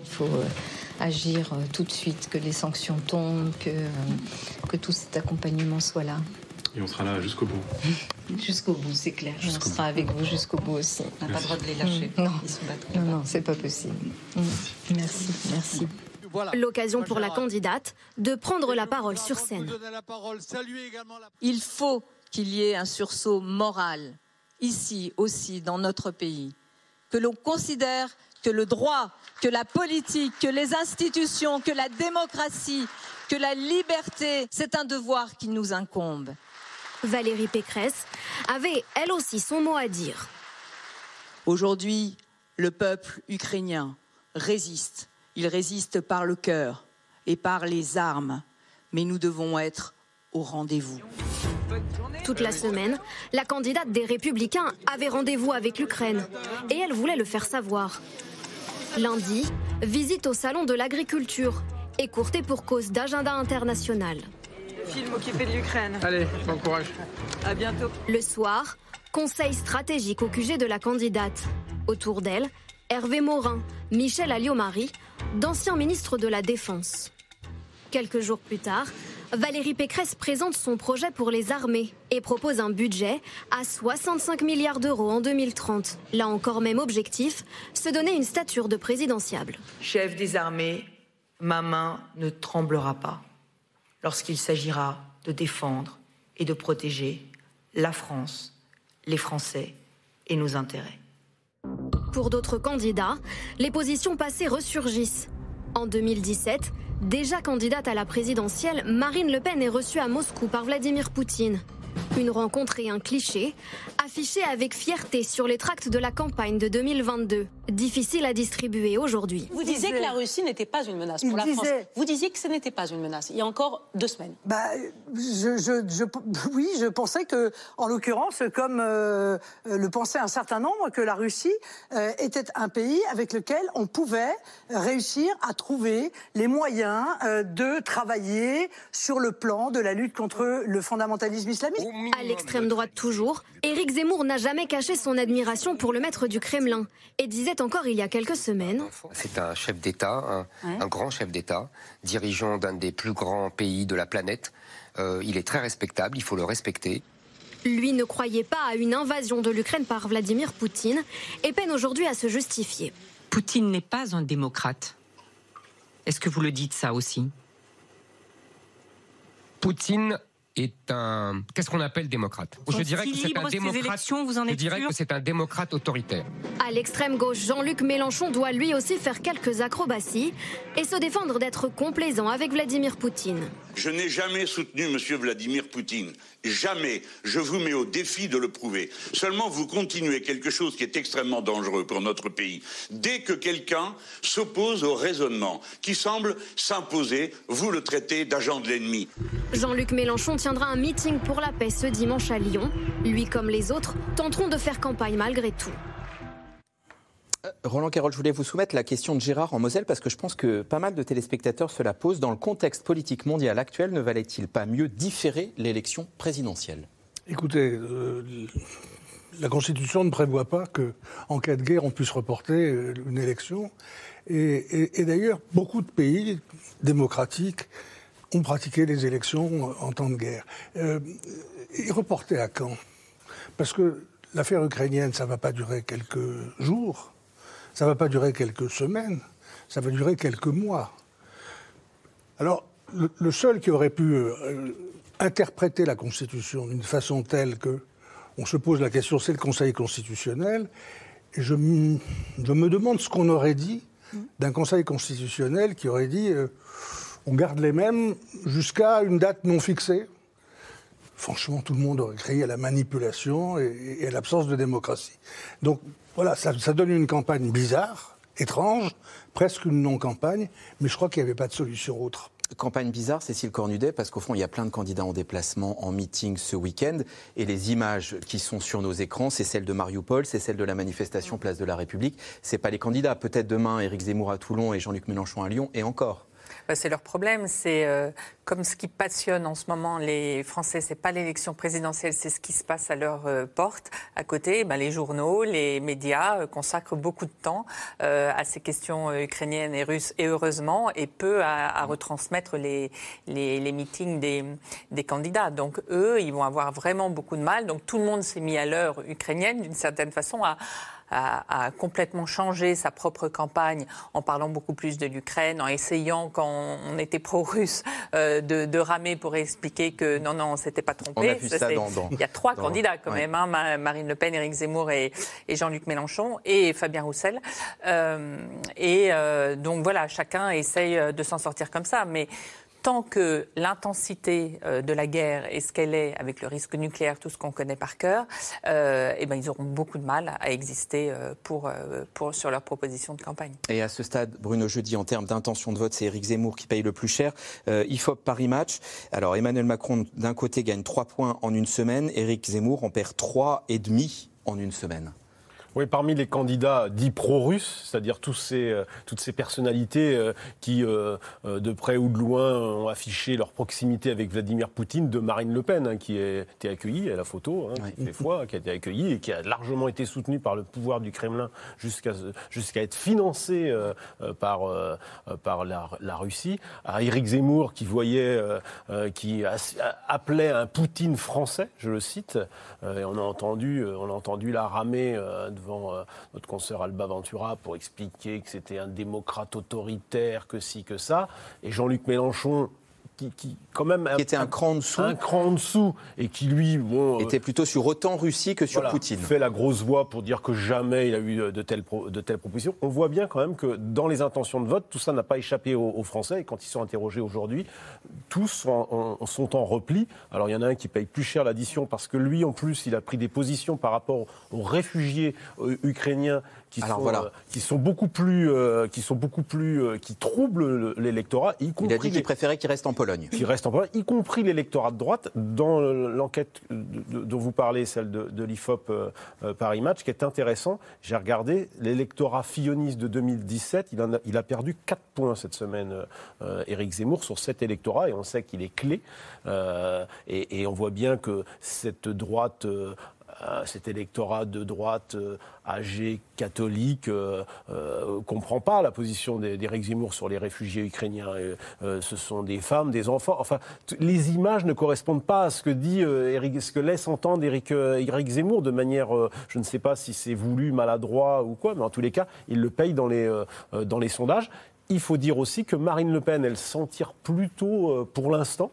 S17: Il faut euh, agir euh, tout de suite, que les sanctions tombent, que, euh, que tout cet accompagnement soit là.
S18: Et on sera là jusqu'au bout.
S17: jusqu'au bout, c'est clair. on sera avec vous jusqu'au bout aussi.
S14: On n'a pas le droit de les lâcher.
S17: Non, Ils non, non, c'est pas possible. Merci. Merci.
S16: L'occasion pour la candidate de prendre la parole sur scène.
S19: Il faut qu'il y ait un sursaut moral, ici aussi, dans notre pays. Que l'on considère que le droit, que la politique, que les institutions, que la démocratie, que la liberté, c'est un devoir qui nous incombe.
S16: Valérie Pécresse avait elle aussi son mot à dire.
S19: Aujourd'hui, le peuple ukrainien résiste il résiste par le cœur et par les armes, mais nous devons être au rendez-vous.
S16: Toute la semaine, la candidate des Républicains avait rendez-vous avec l'Ukraine et elle voulait le faire savoir. Lundi, visite au Salon de l'Agriculture, écourtée pour cause d'agenda international.
S11: Film occupé de l'Ukraine.
S18: Allez, bon courage.
S11: À bientôt.
S16: Le soir, conseil stratégique au QG de la candidate. Autour d'elle, Hervé Morin, Michel Alliot-Marie, d'anciens ministres de la Défense. Quelques jours plus tard, Valérie Pécresse présente son projet pour les armées et propose un budget à 65 milliards d'euros en 2030. Là encore, même objectif, se donner une stature de présidentiable.
S14: Chef des armées, ma main ne tremblera pas lorsqu'il s'agira de défendre et de protéger la France, les Français et nos intérêts.
S16: Pour d'autres candidats, les positions passées ressurgissent. En 2017, déjà candidate à la présidentielle, Marine Le Pen est reçue à Moscou par Vladimir Poutine. Une rencontre et un cliché, affiché avec fierté sur les tracts de la campagne de 2022. Difficile à distribuer aujourd'hui.
S20: Vous disiez que la Russie n'était pas une menace pour la France. Vous disiez que ce n'était pas une menace il y a encore deux semaines.
S11: Bah, je, je, je, oui, je pensais que, en l'occurrence, comme euh, le pensaient un certain nombre, que la Russie euh, était un pays avec lequel on pouvait réussir à trouver les moyens euh, de travailler sur le plan de la lutte contre le fondamentalisme islamiste.
S16: À l'extrême droite toujours, Éric Zemmour n'a jamais caché son admiration pour le maître du Kremlin et disait encore il y a quelques semaines.
S12: C'est un chef d'État, un, un, grand chef d'État, dirigeant d'un des plus grands pays de la planète. Euh, il est très respectable, il faut le respecter.
S16: Lui ne croyait pas à une invasion de l'Ukraine par Vladimir Poutine et peine aujourd'hui à se justifier.
S21: Poutine n'est pas un démocrate. Est-ce que vous le dites ça aussi?
S12: Poutine est un qu'est-ce qu'on appelle démocrate?
S21: Je dirais que c'est un démocrate. Vous en êtes
S12: je dirais
S21: sûr?
S12: que c'est un démocrate autoritaire.
S16: À l'extrême gauche, Jean-Luc Mélenchon doit lui aussi faire quelques acrobaties et se défendre d'être complaisant avec Vladimir Poutine.
S22: Je n'ai jamais soutenu M. Vladimir Poutine. Jamais. Je vous mets au défi de le prouver. Seulement, vous continuez quelque chose qui est extrêmement dangereux pour notre pays. Dès que quelqu'un s'oppose au raisonnement qui semble s'imposer, vous le traitez d'agent de l'ennemi.
S16: Jean-Luc Mélenchon tiendra un meeting pour la paix ce dimanche à Lyon. Lui comme les autres tenteront de faire campagne malgré tout.
S2: Roland Carroll, je voulais vous soumettre la question de Gérard en Moselle parce que je pense que pas mal de téléspectateurs se la posent. Dans le contexte politique mondial actuel, ne valait-il pas mieux différer l'élection présidentielle?
S6: Écoutez, euh, la Constitution ne prévoit pas qu'en cas de guerre, on puisse reporter euh, une élection. Et, d'ailleurs, beaucoup de pays démocratiques ont pratiqué les élections en temps de guerre. Euh, et reporter à quand? Parce que l'affaire ukrainienne, ça ne va pas durer quelques jours. Ça ne va pas durer quelques semaines, ça va durer quelques mois. Alors, le, seul qui aurait pu euh, interpréter la Constitution d'une façon telle que on se pose la question, c'est le Conseil constitutionnel. Et je, je me demande ce qu'on aurait dit d'un Conseil constitutionnel qui aurait dit euh, on garde les mêmes jusqu'à une date non fixée. Franchement, tout le monde aurait crié à la manipulation et, et à l'absence de démocratie. Donc, voilà, ça, donne une campagne bizarre, étrange, presque une non-campagne, mais je crois qu'il n'y avait pas de solution autre.
S2: Campagne bizarre, Cécile Cornudet, parce qu'au fond, il y a plein de candidats en déplacement, en meeting ce week-end, et les images qui sont sur nos écrans, c'est celle de Mariupol, c'est celle de la manifestation Place de la République. C'est pas les candidats. Peut-être demain, Éric Zemmour à Toulon et Jean-Luc Mélenchon à Lyon, et encore.
S4: Bah, c'est leur problème. C'est euh, comme ce qui passionne en ce moment les Français, c'est pas l'élection présidentielle, c'est ce qui se passe à leur euh, porte. À côté, bah, les journaux, les médias euh, consacrent beaucoup de temps à ces questions ukrainiennes et russes, et heureusement, et peu à, retransmettre les, les, les meetings des, des, candidats. Donc eux, ils vont avoir vraiment beaucoup de mal. Donc tout le monde s'est mis à l'heure ukrainienne, d'une certaine façon, à a, a, complètement changé sa propre campagne en parlant beaucoup plus de l'Ukraine, en essayant, quand on était pro-russe, euh, de, de, ramer pour expliquer que non, non, on s'était pas trompé. Il y a trois
S2: dans,
S4: candidats quand
S2: ouais.
S4: même, hein, Marine Le Pen, Éric Zemmour et, et Jean-Luc Mélenchon et Fabien Roussel. Euh, et euh, donc voilà, chacun essaye de s'en sortir comme ça. Mais tant que l'intensité euh, de la guerre est ce qu'elle est, avec le risque nucléaire, tout ce qu'on connaît par cœur, euh, eh ben, ils auront beaucoup de mal à exister euh, pour, sur leur proposition de campagne.
S2: Et à ce stade, Bruno Jeudi, en termes d'intention de vote, c'est Éric Zemmour qui paye le plus cher. IFOP Paris Match. Alors Emmanuel Macron, d'un côté, gagne 3 points en une semaine. Éric Zemmour en perd 3,5 en une semaine.
S5: Oui, parmi les candidats dits pro-russes, c'est-à-dire tous ces, euh, toutes ces personnalités euh, qui, euh, de près ou de loin, ont affiché leur proximité avec Vladimir Poutine, de Marine Le Pen, hein, qui a été accueillie à la photo, hein,
S2: Ouais.
S5: des fois, qui a été accueillie et qui a largement été soutenue par le pouvoir du Kremlin jusqu'à jusqu'à être financée euh, par, euh, par la, la Russie. À Éric Zemmour, qui voyait, euh, qui appelait un Poutine français, je le cite, et on a entendu, on a entendu la ramer devant euh, notre consoeur Alba Ventura pour expliquer que c'était un démocrate autoritaire, que ci, que ça. Et Jean-Luc Mélenchon, qui, qui quand même
S2: qui était un cran en dessous,
S5: un cran en dessous, et qui lui, bon,
S2: était plutôt sur autant Russie que sur
S5: voilà,
S2: Poutine.
S5: Fait la grosse voix pour dire que jamais il a eu de telles, pro, de telles propositions. On voit bien quand même que dans les intentions de vote, tout ça n'a pas échappé aux, aux, Français. Et quand ils sont interrogés aujourd'hui, tous sont en, sont en, repli. Alors il y en a un qui paye plus cher l'addition parce que lui, en plus, il a pris des positions par rapport aux réfugiés euh, ukrainiens qui,
S2: Alors,
S5: sont,
S2: voilà.
S5: euh, qui sont beaucoup plus, euh, qui sont beaucoup plus, euh, qui troublent l'électorat.
S2: Il a dit qu'il préférait qu'il reste en Pologne.
S5: Qu'il reste en Pologne, y compris l'électorat de droite. Dans l'enquête dont vous parlez, celle de, l'IFOP euh, Paris Match, qui est intéressant, j'ai regardé l'électorat filloniste de 2017. Il, a, perdu 4 points cette semaine, euh, Éric Zemmour, sur cet électorat, et on sait qu'il est clé. Euh, et, on voit bien que cette droite euh, cet électorat de droite euh, âgé, catholique, euh, euh, comprend pas la position d'Éric Zemmour sur les réfugiés ukrainiens. Euh, ce sont des femmes, des enfants. Enfin, les images ne correspondent pas à ce que dit Eric, ce que laisse entendre Éric, Éric Zemmour de manière, je ne sais pas si c'est voulu, maladroit ou quoi, mais en tous les cas, il le paye dans les, dans les sondages. Il faut dire aussi que Marine Le Pen, elle s'en tire plutôt pour l'instant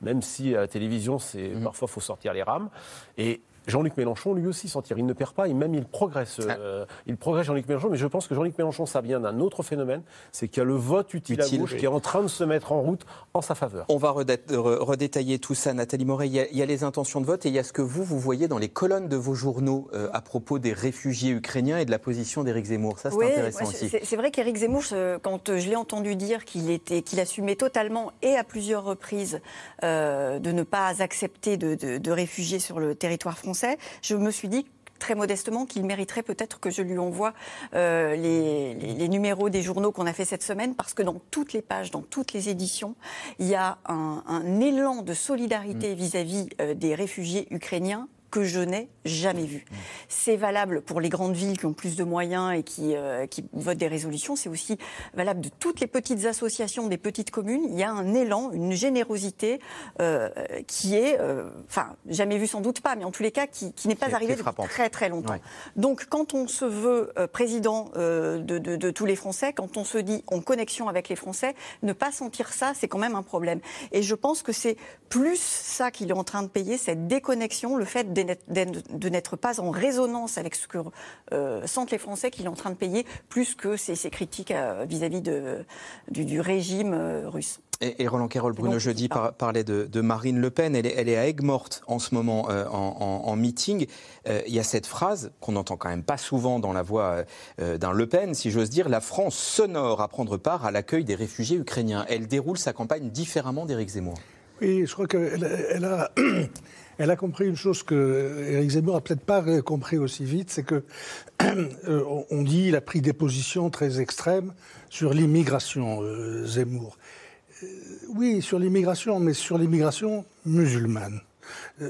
S5: même si à la télévision, c'est mmh. parfois faut sortir les rames. Et Jean-Luc Mélenchon, lui aussi, s'en tire. Il ne perd pas, et même il progresse. Euh, il progresse, Jean-Luc Mélenchon, mais je pense que Jean-Luc Mélenchon, ça vient d'un autre phénomène, c'est qu'il y a le vote utile, utile à gauche oui. qui est en train de se mettre en route en sa faveur.
S2: On va redétailler tout ça, Nathalie Moret. Il y, a, il y, a, les intentions de vote et il y a ce que vous, vous voyez dans les colonnes de vos journaux euh, à propos des réfugiés ukrainiens et de la position d'Éric Zemmour. Ça, c'est
S3: oui,
S2: intéressant
S3: ouais,
S2: aussi.
S3: C'est vrai qu'Éric Zemmour, quand je l'ai entendu dire qu'il était, qu'il assumait totalement et à plusieurs reprises euh, de ne pas accepter de, de, de réfugiés sur le territoire français, je me suis dit très modestement qu'il mériterait peut-être que je lui envoie euh, les, les, les, numéros des journaux qu'on a fait cette semaine, parce que dans toutes les pages, dans toutes les éditions, il y a un, un élan de solidarité vis-à-vis -vis, euh, des réfugiés ukrainiens que je n'ai jamais vu. C'est valable pour les grandes villes qui ont plus de moyens et qui, euh, qui votent des résolutions. C'est aussi valable de toutes les petites associations, des petites communes. Il y a un élan, une générosité euh, qui est, enfin, euh, jamais vu sans doute pas, mais en tous les cas, qui, qui n'est pas arrivé depuis très très longtemps. Ouais. Donc, quand on se veut président de, de, de, tous les Français, quand on se dit en connexion avec les Français, ne pas sentir ça, c'est quand même un problème. Et je pense que c'est plus ça qu'il est en train de payer, cette déconnexion, le fait de n'être pas en résonance avec ce que euh, sentent les Français qu'il est en train de payer, plus que ces, ces critiques vis-à-vis -vis du, du, régime euh, russe.
S2: Et, et Roland Carroll, Bruno Jeudi par, parlait de, de, Marine Le Pen. Elle est, elle est à Aigues-Mortes en ce moment euh, en, en, en, meeting. Euh, il y a cette phrase qu'on n'entend quand même pas souvent dans la voix euh, d'un Le Pen, si j'ose dire. La France s'honore à prendre part à l'accueil des réfugiés ukrainiens. Elle déroule sa campagne différemment d'Éric Zemmour.
S6: Oui, je crois qu'elle elle a. elle a compris une chose que Éric Zemmour a peut-être pas compris aussi vite, c'est que euh, on dit il a pris des positions très extrêmes sur l'immigration, euh, Zemmour. Euh, oui, sur l'immigration, mais sur l'immigration musulmane.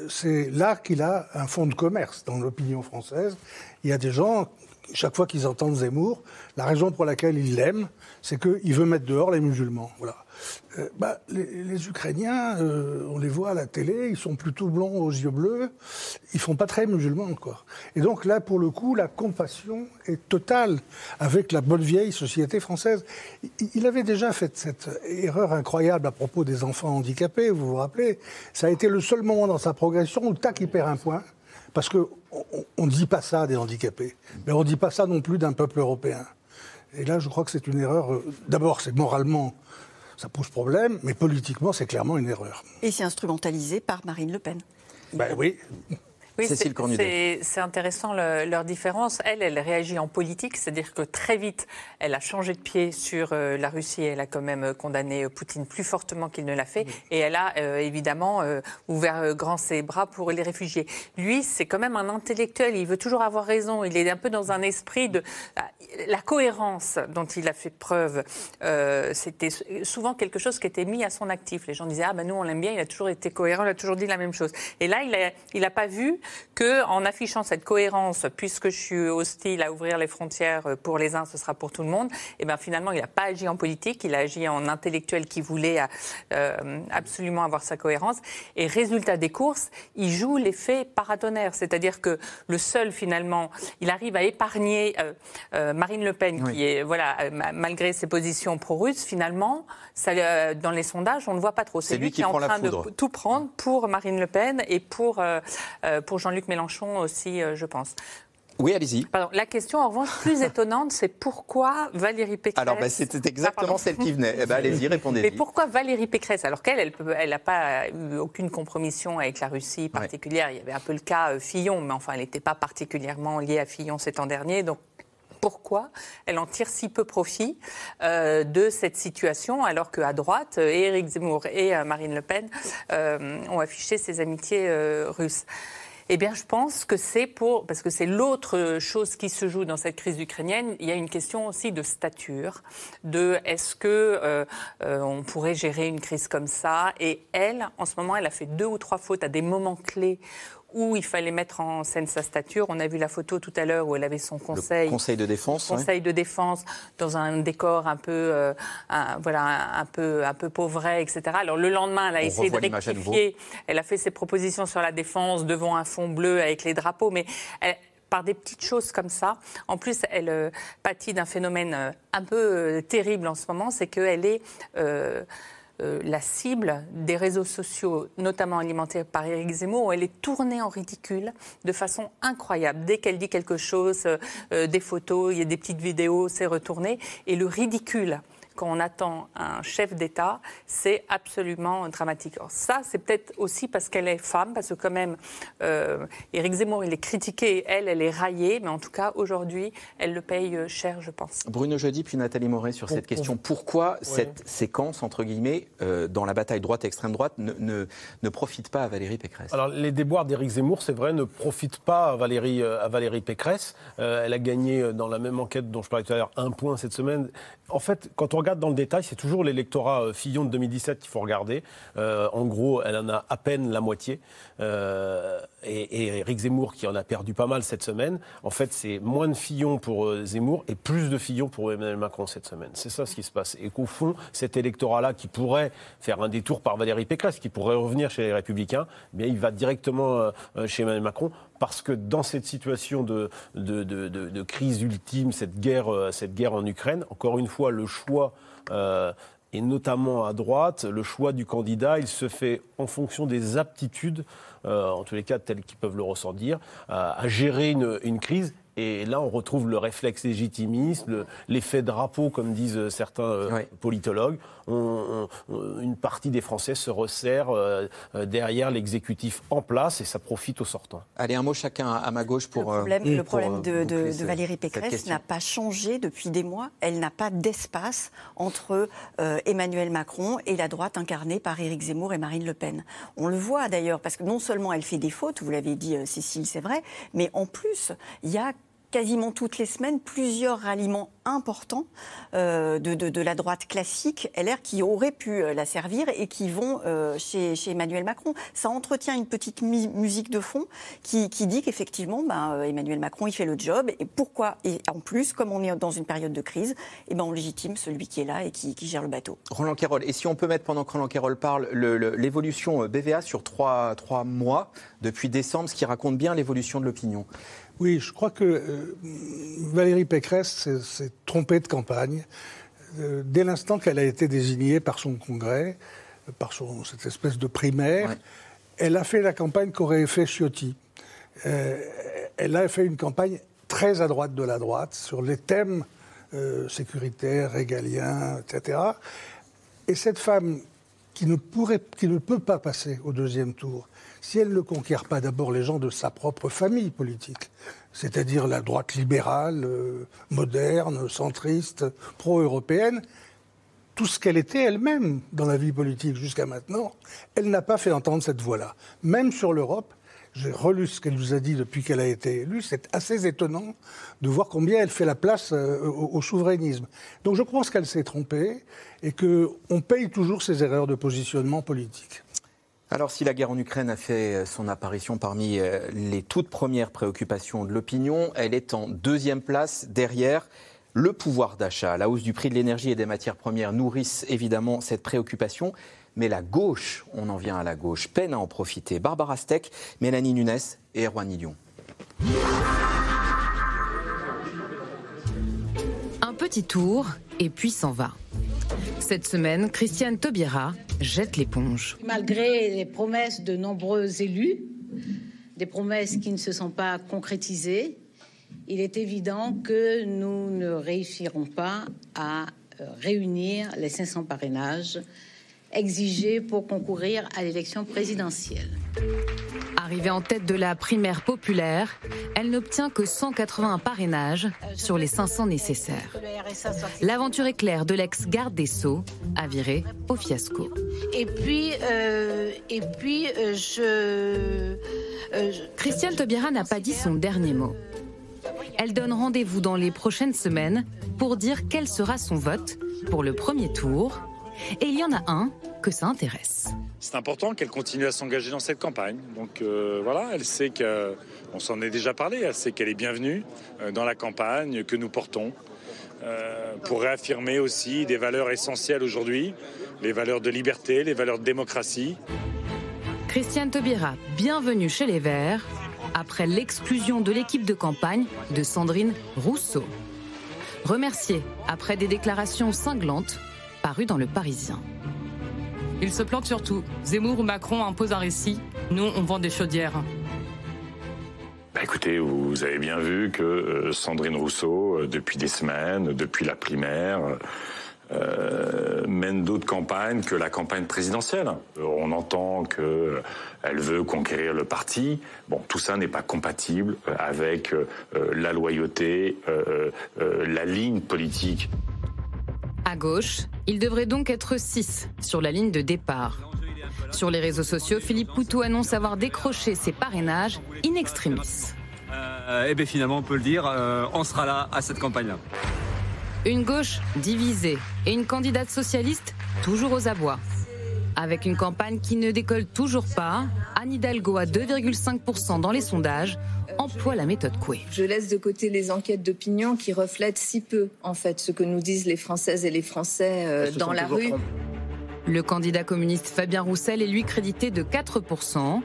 S6: C'est là qu'il a un fonds de commerce dans l'opinion française. Il y a des gens, chaque fois qu'ils entendent Zemmour, la raison pour laquelle ils l'aiment, c'est qu'il veut mettre dehors les musulmans. Voilà. Euh, bah, les, Ukrainiens, euh, on les voit à la télé, ils sont plutôt blonds aux yeux bleus, ils font pas très musulmans, quoi. Et donc là, pour le coup, la compassion est totale avec la bonne vieille société française. Il, il avait déjà fait cette erreur incroyable à propos des enfants handicapés, vous vous rappelez Ça a été le seul moment dans sa progression où tac, il perd un point. Parce qu'on ne dit pas ça des handicapés, mais on ne dit pas ça non plus d'un peuple européen. Et là, je crois que c'est une erreur. Euh, D'abord, c'est moralement ça pose problème, mais politiquement, c'est clairement une erreur.
S3: Et c'est instrumentalisé par Marine Le Pen.
S6: Ben oui.
S4: Oui, c'est intéressant le, leur différence. Elle, elle réagit en politique, c'est-à-dire que très vite, elle a changé de pied sur euh, la Russie. Elle a quand même condamné Poutine plus fortement qu'il ne l'a fait. Et elle a euh, évidemment euh, ouvert grand ses bras pour les réfugiés. Lui, c'est quand même un intellectuel. Il veut toujours avoir raison. Il est un peu dans un esprit de la cohérence dont il a fait preuve. C'était souvent quelque chose qui était mis à son actif. Les gens disaient ah ben nous on l'aime bien. Il a toujours été cohérent. Il a toujours dit la même chose. Et là, il a, il a pas vu que en affichant cette cohérence, puisque je suis hostile à ouvrir les frontières pour les uns, ce sera pour tout le monde, et bien finalement, il n'a pas agi en politique, il a agi en intellectuel qui voulait euh, absolument avoir sa cohérence. Et résultat des courses, il joue l'effet paratonnerre, c'est-à-dire que le seul finalement, il arrive à épargner euh, euh, Marine Le Pen, qui est voilà, malgré ses positions pro-russes, finalement, ça, dans les sondages, on ne voit pas trop.
S2: C'est lui qui, est en train de
S4: tout prendre pour Marine Le Pen et pour, pour Jean-Luc Mélenchon aussi, je pense.
S2: Oui, allez-y.
S4: La question, en revanche, plus étonnante, c'est pourquoi Valérie Pécresse.
S2: Alors, bah, c'était exactement celle qui venait. Eh ben, allez-y, répondez-y.
S4: Mais pourquoi Valérie Pécresse Alors qu'elle, elle n'a elle pas eu aucune compromission avec la Russie particulière. Il y avait un peu le cas euh, Fillon, mais enfin, elle n'était pas particulièrement liée à Fillon ces temps derniers. Donc, pourquoi elle en tire si peu profit euh, de cette situation, alors qu'à droite, euh, Éric Zemmour et Marine Le Pen ont affiché ses amitiés russes? Eh bien, je pense que c'est pour, parce que c'est l'autre chose qui se joue dans cette crise ukrainienne. Il y a une question aussi de stature, de est-ce que euh, euh, on pourrait gérer une crise comme ça Et elle, en ce moment, elle a fait deux ou trois fautes à des moments clés où il fallait mettre en scène sa stature. On a vu la photo tout à l'heure où elle avait son conseil.
S2: Le conseil de défense.
S4: Conseil de défense dans un décor un peu, euh, voilà, un peu, un peu pauvret, etc. Alors le lendemain, elle a essayé de rectifier. Elle a fait ses propositions sur la défense devant un fond bleu avec les drapeaux, mais par des petites choses comme ça. En plus, elle euh, pâtit d'un phénomène euh, un peu terrible en ce moment, c'est qu'elle est euh, la cible des réseaux sociaux, notamment alimentés par Éric Zemmour, où elle est tournée en ridicule de façon incroyable. Dès qu'elle dit quelque chose, euh, euh, des photos, il y a des petites vidéos, c'est retourné. Et le ridicule quand on attend un chef d'État, c'est absolument dramatique. ça, c'est peut-être aussi parce qu'elle est femme, parce que quand même, euh, Éric Zemmour, il est critiqué, elle, elle est raillée, mais en tout cas, aujourd'hui, elle le paye euh, cher, je pense.
S2: Bruno Jeudi, puis Nathalie Moret sur cette question. Pourquoi cette séquence, entre guillemets, euh, dans la bataille droite-extrême droite, ne, ne, profite pas à Valérie Pécresse?
S5: Alors, les déboires d'Éric Zemmour, c'est vrai, ne profitent pas à Valérie, à Valérie Pécresse. elle a gagné dans la même enquête dont je parlais tout à l'heure un point cette semaine. En fait, quand on regarde dans le détail, c'est toujours l'électorat euh, Fillon de 2017 qu'il faut regarder. Euh, en gros, elle en a à peine la moitié. Euh, et, et Eric Zemmour, qui en a perdu pas mal cette semaine, en fait, c'est moins de Fillon pour Zemmour et plus de Fillon pour Emmanuel Macron cette semaine. C'est ça ce qui se passe. Et qu'au fond, cet électorat-là, qui pourrait faire un détour par Valérie Pécresse, qui pourrait revenir chez les Républicains, eh bien, il va directement chez Emmanuel Macron parce que dans cette situation de, de, de, crise ultime, cette guerre, cette guerre en Ukraine, encore une fois, le choix euh, et notamment à droite, le choix du candidat, il se fait en fonction des aptitudes, euh, en tous les cas telles qu'ils peuvent le ressentir, à gérer une, une crise et là, on retrouve le réflexe légitimiste, l'effet drapeau, comme disent certains euh, politologues. Une partie des Français se resserre euh, euh, derrière l'exécutif en place et ça profite aux sortants.
S2: Allez, un mot chacun à ma gauche pour.
S3: Le problème, le problème de, Valérie Pécresse n'a pas changé depuis des mois. Elle n'a pas d'espace entre Emmanuel Macron et la droite incarnée par Éric Zemmour et Marine Le Pen. On le voit d'ailleurs, parce que non seulement elle fait des fautes, vous l'avez dit, Cécile, c'est vrai, mais en plus, il y a quasiment toutes les semaines plusieurs ralliements importants euh, de, la droite classique, LR, qui auraient pu euh, la servir et qui vont euh, chez, Emmanuel Macron. Ça entretient une petite musique de fond qui, dit qu'effectivement, ben, Emmanuel Macron, il fait le job. Et pourquoi? Et en plus, comme on est dans une période de crise, eh ben, on légitime celui qui est là et qui, gère le bateau.
S2: Roland Quérol, et si on peut mettre pendant que Roland Quérol parle, l'évolution BVA sur trois mois, depuis décembre, ce qui raconte bien l'évolution de l'opinion
S6: oui, je crois que euh, Valérie Pécresse s'est trompée de campagne. Euh, dès l'instant qu'elle a été désignée par son congrès, par son, cette espèce de primaire, elle a fait la campagne qu'aurait fait Ciotti. Euh, elle a fait une campagne très à droite de la droite sur les thèmes sécuritaires, régaliens, etc. Et cette femme qui ne, pourrait, qui ne peut pas passer au deuxième tour, si elle ne conquiert pas d'abord les gens de sa propre famille politique, c'est-à-dire la droite libérale, euh, moderne, centriste, pro-européenne, tout ce qu'elle était elle-même dans la vie politique jusqu'à maintenant, elle n'a pas fait entendre cette voix-là. Même sur l'Europe, j'ai relu ce qu'elle nous a dit depuis qu'elle a été élue, c'est assez étonnant de voir combien elle fait la place euh, au, souverainisme. Donc je pense qu'elle s'est trompée et qu'on paye toujours ses erreurs de positionnement politique.
S2: Alors si la guerre en Ukraine a fait son apparition parmi euh, les toutes premières préoccupations de l'opinion, elle est en deuxième place derrière le pouvoir d'achat. La hausse du prix de l'énergie et des matières premières nourrissent évidemment cette préoccupation. Mais la gauche, on en vient à la gauche, peine à en profiter. Barbara Steck, Mélanie Nunes et Erwan Lyon.
S23: Petit tour et puis s'en va. Cette semaine, Christiane Taubira jette l'éponge.
S24: Malgré les promesses de nombreux élus, des promesses qui ne se sont pas concrétisées, il est évident que nous ne réussirons pas à euh, réunir les 500 parrainages exigés pour concourir à l'élection présidentielle.
S23: Arrivée en tête de la primaire populaire, elle n'obtient que 181 parrainages sur les 500 nécessaires. L'aventure éclair de l'ex-garde des Sceaux a viré au fiasco.
S24: Et puis, euh, et puis euh, je,
S23: euh, Christiane Taubira n'a pas dit son dernier mot. Elle donne rendez-vous dans les prochaines semaines pour dire quel sera son vote pour le premier tour. Et il y en a un que ça intéresse.
S25: C'est important qu'elle continue à s'engager dans cette campagne. Donc euh, voilà, elle sait que, on s'en est déjà parlé, elle sait qu'elle est bienvenue euh, dans la campagne que nous portons euh, pour réaffirmer aussi des valeurs essentielles aujourd'hui, les valeurs de liberté, les valeurs de démocratie.
S23: Christiane Taubira, bienvenue chez les Verts, après l'exclusion de l'équipe de campagne de Sandrine Rousseau. Remerciée après des déclarations cinglantes parues dans Le Parisien.
S26: Il se plante surtout. Zemmour ou Macron imposent un récit. Nous, on vend des chaudières.
S27: Bah écoutez, vous avez bien vu que euh, Sandrine Rousseau, euh, depuis des semaines, depuis la primaire, euh, mène d'autres campagnes que la campagne présidentielle. On entend que elle veut conquérir le parti. Bon, tout ça n'est pas compatible avec la loyauté, la ligne politique.
S23: À gauche, il devrait donc être 6 sur la ligne de départ. Sur les réseaux sociaux, Philippe Poutou annonce avoir décroché ses parrainages in extremis.
S28: Euh, et bien finalement, on peut le dire, euh, on sera là à cette campagne-là.
S23: Une gauche divisée et une candidate socialiste toujours aux abois. Avec une campagne qui ne décolle toujours pas, Anne Hidalgo à 2,5% dans les sondages emploie la méthode Coué.
S29: Je laisse de côté les enquêtes d'opinion qui reflètent si peu, en fait, ce que nous disent les Françaises et les Français euh, dans la rue.
S23: Le candidat communiste Fabien Roussel est lui crédité de 4%.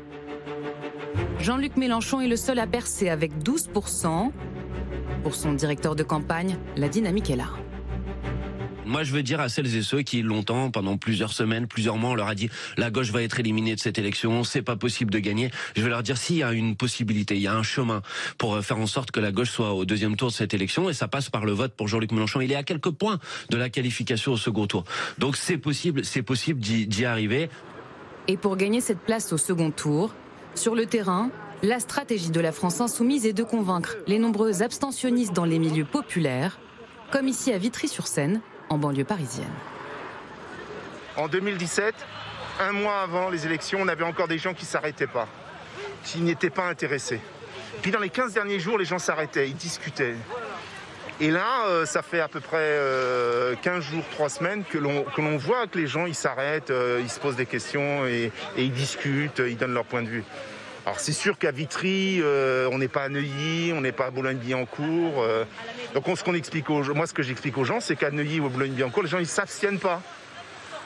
S23: Jean-Luc Mélenchon est le seul à percer avec 12%. Pour son directeur de campagne, la dynamique est là.
S30: Moi, je veux dire à celles et ceux qui longtemps, pendant plusieurs semaines, plusieurs mois, on leur a dit la gauche va être éliminée de cette élection, c'est pas possible de gagner. Je vais leur dire s'il y a une possibilité, il y a un chemin pour faire en sorte que la gauche soit au deuxième tour de cette élection, et ça passe par le vote pour Jean-Luc Mélenchon. Il est à quelques points de la qualification au second tour. Donc c'est possible, c'est possible d'y arriver.
S23: Et pour gagner cette place au second tour, sur le terrain, la stratégie de la France insoumise est de convaincre les nombreux abstentionnistes dans les milieux populaires, comme ici à Vitry-sur-Seine, en banlieue parisienne.
S31: En 2017, un mois avant les élections, on avait encore des gens qui ne s'arrêtaient pas, qui n'étaient pas intéressés. Puis dans les 15 derniers jours, les gens s'arrêtaient, ils discutaient. Et là, euh, ça fait à peu près 15 euh, jours, 3 semaines que l'on voit que les gens ils s'arrêtent, euh, ils se posent des questions et, et, ils discutent, ils donnent leur point de vue. Alors c'est sûr qu'à Vitry, on n'est pas à Neuilly, on n'est pas à Boulogne-Billancourt. donc on, ce qu'on explique aux, moi, ce que j'explique aux gens, c'est qu'à Neuilly ou à Boulogne-Billancourt, les gens ils s'abstiennent pas.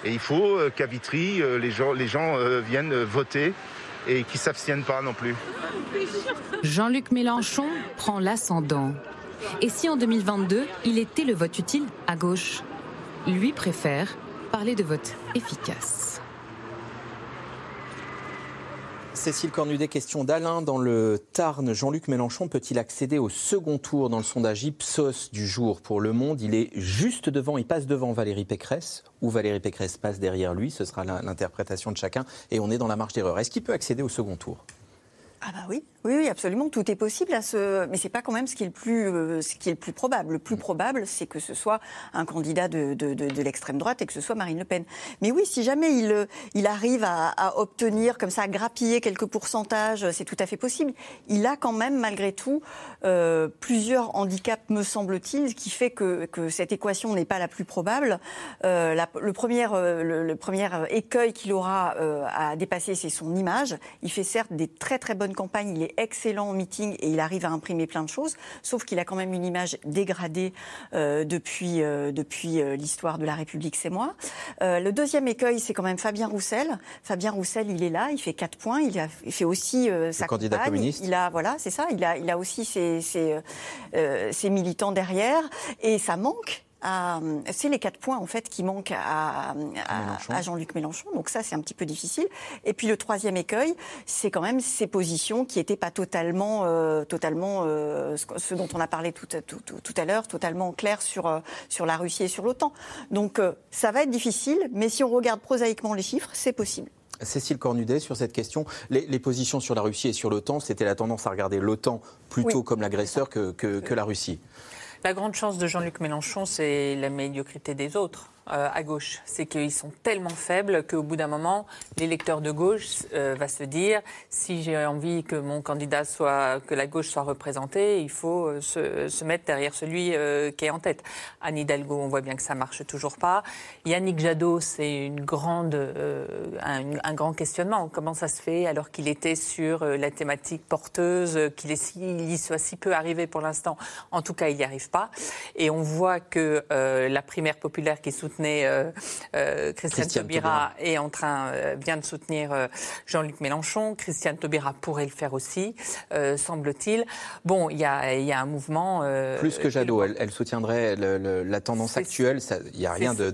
S31: Et il faut qu'à Vitry, les gens, viennent voter et qu'ils s'abstiennent pas non plus.
S23: Jean-Luc Mélenchon prend l'ascendant. Et si en 2022, il était le vote utile à gauche? Lui préfère parler de vote efficace.
S2: Cécile Cornudet, question d'Alain dans le Tarn. Jean-Luc Mélenchon peut-il accéder au second tour dans le sondage Ipsos du jour pour Le Monde? Il est juste devant, il passe devant Valérie Pécresse ou Valérie Pécresse passe derrière lui? Ce sera l'interprétation de chacun et on est dans la marge d'erreur. Est-ce qu'il peut accéder au second tour?
S3: Ah bah oui, oui, absolument, tout est possible à ce, mais c'est pas quand même ce qui est le plus, euh, probable. Le plus probable, c'est que ce soit un candidat de, l'extrême droite et que ce soit Marine Le Pen. Mais oui, si jamais il, euh, arrive à, obtenir comme ça, à grappiller quelques pourcentages, c'est tout à fait possible. Il a quand même, malgré tout, euh, plusieurs handicaps, me semble-t-il, qui fait que, que cette équation n'est pas la plus probable. le, premier, le, premier écueil qu'il aura à dépasser, c'est son image. Il fait certes des très très bonnes campagnes. Il est excellent en meeting et il arrive à imprimer plein de choses, sauf qu'il a quand même une image dégradée euh, depuis, euh, depuis euh, l'histoire de la République, c'est moi. le deuxième écueil, c'est quand même Fabien Roussel. Fabien Roussel, il est là, il fait quatre points, il, a, fait aussi sa
S2: candidat communiste.
S3: Il a, voilà, c'est ça, il a, il a aussi ses, ses, ses militants derrière et ça manque c'est les quatre points en fait qui manquent à, Jean-Luc Mélenchon. Donc ça, c'est un petit peu difficile. Et puis le troisième écueil, c'est quand même ces positions qui n'étaient pas totalement, euh, totalement euh, ce dont on a parlé tout, à l'heure, totalement clair sur, euh, sur la Russie et sur l'OTAN. Donc ça va être difficile, mais si on regarde prosaïquement les chiffres, c'est possible.
S2: Cécile Cornudet, sur cette question, les, positions sur la Russie et sur l'OTAN, c'était la tendance à regarder l'OTAN plutôt comme l'agresseur que, que la Russie.
S4: La grande chance de Jean-Luc Mélenchon, c'est la médiocrité des autres. Euh, à gauche. C'est qu'ils sont tellement faibles qu'au bout d'un moment, l'électeur de gauche euh, va se dire si j'ai envie que mon candidat soit, que la gauche soit représentée, il faut euh, se, mettre derrière celui qui est en tête. Anne Hidalgo, on voit bien que ça marche toujours pas. Yannick Jadot, c'est une grande, un, grand questionnement. Comment ça se fait alors qu'il était sur la thématique porteuse, qu'il y soit si peu arrivé pour l'instant? En tout cas, il n'y arrive pas. Et on voit que la primaire populaire qui soutient euh, euh, Christiane, Taubira est en train, euh, vient de soutenir Jean-Luc Mélenchon. Christiane Taubira pourrait le faire aussi, semble-t-il. Bon, il y a, y a, un mouvement.
S2: Plus que Jadot, elle, soutiendrait la tendance actuelle. Il n'y a rien de,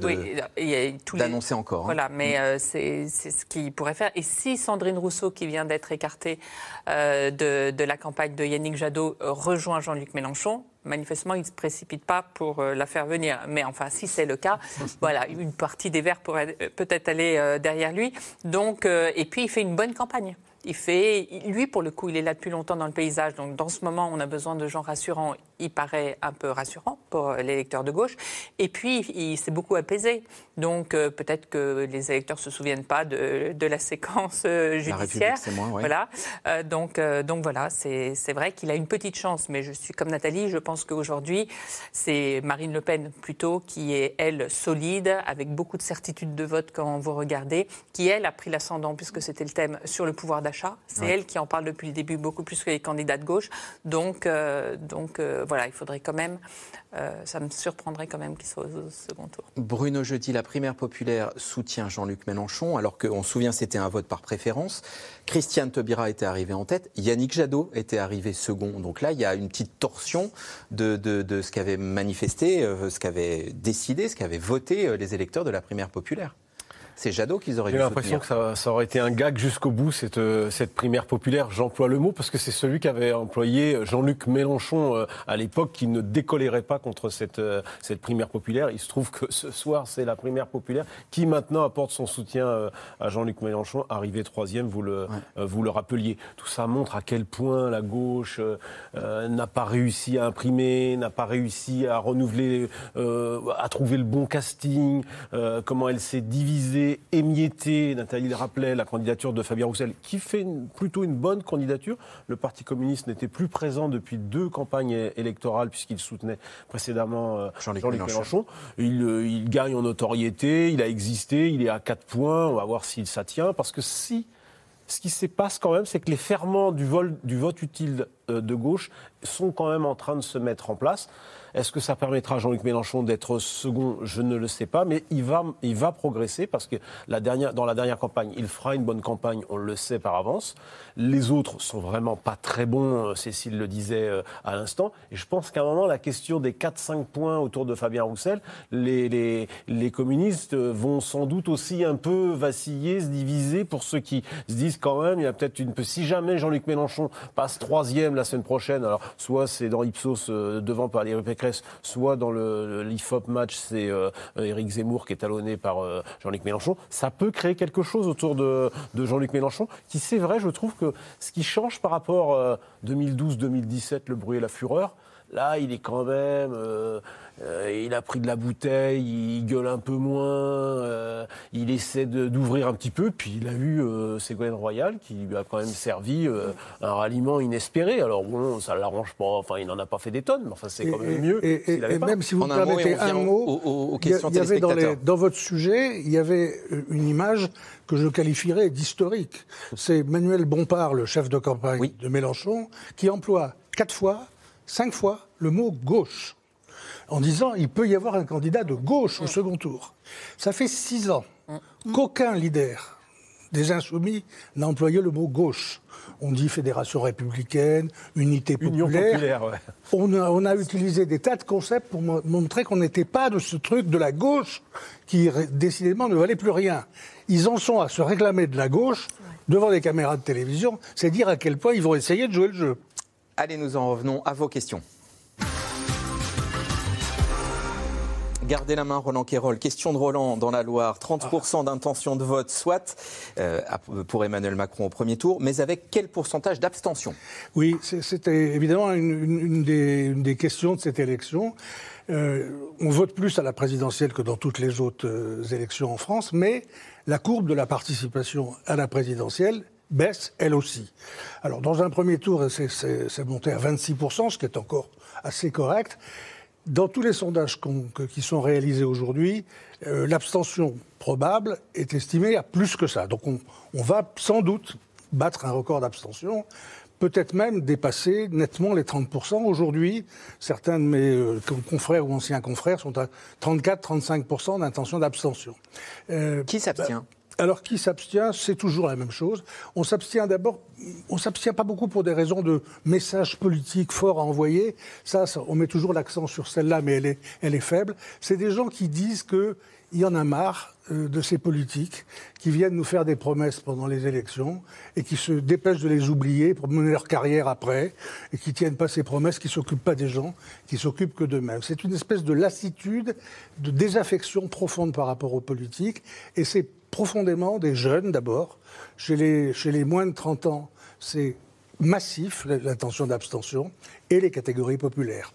S2: d'annoncer encore. Hein.
S4: Voilà, mais mm. c'est ce qu'il pourrait faire. Et si Sandrine Rousseau, qui vient d'être écartée de, de, la campagne de Yannick Jadot, rejoint Jean-Luc Mélenchon, manifestement, il ne se précipite pas pour euh, la faire venir. Mais enfin, si c'est le cas, voilà, une partie des Verts pourrait euh, peut-être aller euh, derrière lui. Donc, et puis, il fait une bonne campagne. Il fait, lui, pour le coup, il est là depuis longtemps dans le paysage. Donc, dans ce moment, on a besoin de gens rassurants. Il paraît un peu rassurant pour l'électeur de gauche. Et puis, il s'est beaucoup apaisé. Donc, euh, peut-être que les électeurs se souviennent pas de, la séquence euh, judiciaire.
S2: La moins,
S4: Voilà. Euh, donc, donc voilà, c'est vrai qu'il a une petite chance. Mais je suis comme Nathalie. Je pense qu'aujourd'hui, c'est Marine Le Pen plutôt qui est elle solide, avec beaucoup de certitude de vote quand vous regardez, qui elle a pris l'ascendant puisque c'était le thème sur le pouvoir d'achat c'est elle qui en parle depuis le début beaucoup plus que les candidats de gauche. Donc, euh, donc euh, voilà, il faudrait quand même, euh, ça me surprendrait quand même qu'il soit au second tour.
S2: Bruno Jeudi, la primaire populaire soutient Jean-Luc Mélenchon, alors qu'on se souvient c'était un vote par préférence. Christiane Taubira était arrivée en tête, Yannick Jadot était arrivé second. Donc là, il y a une petite torsion de, de ce qu'avaient manifesté, ce qu'avaient décidé, ce qu'avaient voté les électeurs de la primaire populaire. C'est Jadot qu'ils auraient dû
S5: J'ai l'impression que ça, aurait été un gag jusqu'au bout, cette, euh, cette primaire populaire. J'emploie le mot parce que c'est celui qu'avait employé Jean-Luc Mélenchon euh, à l'époque, qui ne décollérait pas contre cette, euh, cette primaire populaire. Il se trouve que ce soir, c'est la primaire populaire qui maintenant apporte son soutien à Jean-Luc Mélenchon, arrivé troisième, vous le, vous le rappeliez. Tout ça montre à quel point la gauche n'a pas réussi à imprimer, n'a pas réussi à renouveler, à trouver le bon casting, comment elle s'est divisée émietté, Nathalie le rappelait, la candidature de Fabien Roussel, qui fait plutôt une bonne candidature. Le Parti communiste n'était plus présent depuis deux campagnes électorales, puisqu'il soutenait précédemment euh, Jean-Luc Mélenchon. Euh, il, gagne en notoriété, il a existé, il est à quatre points, on va voir s'il ça tient, parce que si ce qui se passe quand même, c'est que les ferments du, du vote utile euh, de gauche sont quand même en train de se mettre en place. Est-ce que ça permettra à Jean-Luc Mélenchon d'être second? Je ne le sais pas, mais il va, il va progresser parce que la dernière, dans la dernière campagne, il fera une bonne campagne, on le sait par avance. Les autres sont vraiment pas très bons, euh, Cécile le disait euh, à l'instant. Et je pense qu'à un moment, la question des 4-5 points autour de Fabien Roussel, les, les, les, communistes vont sans doute aussi un peu vaciller, se diviser pour ceux qui se disent quand même, il y a peut-être une. Si jamais Jean-Luc Mélenchon passe troisième la semaine prochaine, alors soit c'est dans Ipsos euh, devant Valérie Pécresse, soit dans le, l'IFOP match, c'est euh, Éric Zemmour qui est talonné par euh, Jean-Luc Mélenchon, ça peut créer quelque chose autour de, de Jean-Luc Mélenchon, qui c'est vrai, je trouve que ce qui change par rapport 2012-2017, le bruit et la fureur, là, il est quand même. Euh, il a pris de la bouteille, il gueule un peu moins, euh, il essaie d'ouvrir un petit peu, puis il a eu euh, Ségolène Royal qui lui a quand même servi un ralliement inespéré. Alors bon, ça l'arrange pas, enfin il n'en a pas fait des tonnes, mais enfin c'est quand même mieux.
S6: Et, et, même si vous me permettez un mot, il y, avait dans, dans, votre sujet, il y avait une image que je qualifierais d'historique. C'est Manuel Bompard, le chef de campagne de Mélenchon, qui emploie quatre fois, cinq fois le mot gauche en disant il peut y avoir un candidat de gauche au second tour. Ça fait six ans qu'aucun leader des insoumis n'a employé le mot gauche. On dit fédération républicaine, unité populaire. on, a, utilisé des tas de concepts pour montrer qu'on n'était pas de ce truc de la gauche qui décidément ne valait plus rien. Ils en sont à se réclamer de la gauche devant des caméras de télévision. C'est dire à quel point ils vont essayer de jouer le jeu.
S2: Allez, nous en revenons à vos questions. Gardez la main, Roland Quérol. Question de Roland dans la Loire. 30% d'intention de vote, soit euh, pour Emmanuel Macron au premier tour, mais avec quel pourcentage d'abstention?
S6: Oui, c'était évidemment une, des, questions de cette élection. Euh, on vote plus à la présidentielle que dans toutes les autres euh, élections en France, mais la courbe de la participation à la présidentielle baisse elle aussi. Alors dans un premier tour, c'est monté à 26%, ce qui est encore assez correct. Dans tous les sondages qui sont réalisés aujourd'hui, euh, l'abstention probable est estimée à plus que ça. Donc on, va sans doute battre un record d'abstention, peut-être même dépasser nettement les 30%. Aujourd'hui, certains de mes euh, confrères ou anciens confrères sont à 34-35% d'intention d'abstention.
S2: Euh, qui s'abstient?
S6: Alors, qui s'abstient C'est toujours la même chose. On s'abstient d'abord, on s'abstient pas beaucoup pour des raisons de messages politiques forts à envoyer. Ça, on met toujours l'accent sur celle-là, mais elle est, faible. C'est des gens qui disent qu'il y en a marre euh, de ces politiques qui viennent nous faire des promesses pendant les élections et qui se dépêchent de les oublier pour mener leur carrière après et qui tiennent pas ces promesses, qui s'occupent pas des gens, qui s'occupent que d'eux-mêmes. C'est une espèce de lassitude, de désaffection profonde par rapport aux politiques et c'est profondément des jeunes d'abord. Chez les, chez les moins de 30 ans, c'est massif l'intention d'abstention et les catégories populaires.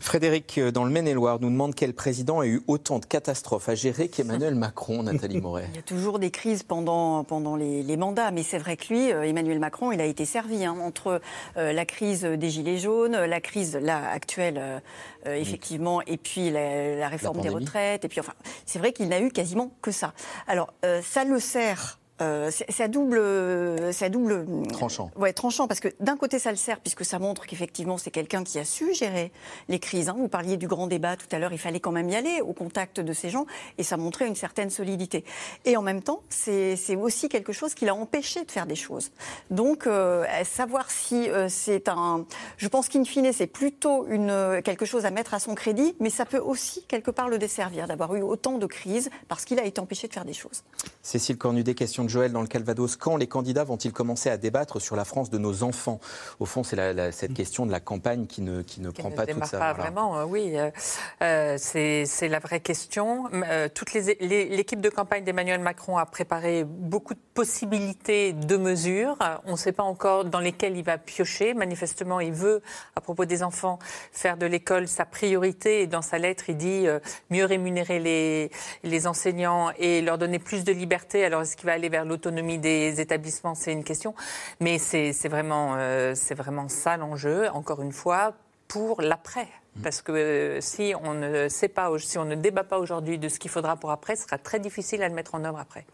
S2: Frédéric, euh, dans le Maine-et-Loire, nous demande quel président a eu autant de catastrophes à gérer qu'Emmanuel Macron, Nathalie Moret.
S3: Il y a toujours des crises pendant, pendant les, mandats, mais c'est vrai que lui, euh, Emmanuel Macron, il a été servi hein, entre euh, la crise des Gilets jaunes, la crise là, actuelle, effectivement, et puis la, réforme des retraites. Et puis, enfin, c'est vrai qu'il n'a eu quasiment que ça. Alors, ça le sert euh, c'est à double, c'est double
S2: tranchant.
S3: Ouais, tranchant parce que d'un côté ça le sert puisque ça montre qu'effectivement c'est quelqu'un qui a su gérer les crises. Hein. Vous parliez du grand débat tout à l'heure, il fallait quand même y aller au contact de ces gens et ça montrait une certaine solidité. Et en même temps, c'est aussi quelque chose qui l'a empêché de faire des choses. Donc euh, savoir si euh, c'est un, je pense qu'in fine c'est plutôt une quelque chose à mettre à son crédit, mais ça peut aussi quelque part le desservir d'avoir eu autant de crises parce qu'il a été empêché de faire des choses.
S2: Cécile Cornudet, question de Joël dans le Calvados. Quand les candidats vont-ils commencer à débattre sur la France de nos enfants? Au fond, c'est cette question de la campagne qui ne, qui ne prend pas toute sa...
S4: pas vraiment, euh, oui. Euh, euh, c'est la vraie question. toute L'équipe de campagne d'Emmanuel Macron a préparé beaucoup de possibilités de mesures. On ne sait pas encore dans lesquelles il va piocher. Manifestement, il veut, à propos des enfants, faire de l'école sa priorité. Et dans sa lettre, il dit mieux rémunérer les, les enseignants et leur donner plus de liberté. Alors, est-ce qu'il va aller vers l'autonomie des établissements, c'est une question. Mais c'est vraiment, euh, c'est vraiment ça l'enjeu, encore une fois, pour l'après. Mmh. Parce que euh, si on ne sait pas, si on ne débat pas aujourd'hui de ce qu'il faudra pour après, ce sera très difficile à le mettre en œuvre après.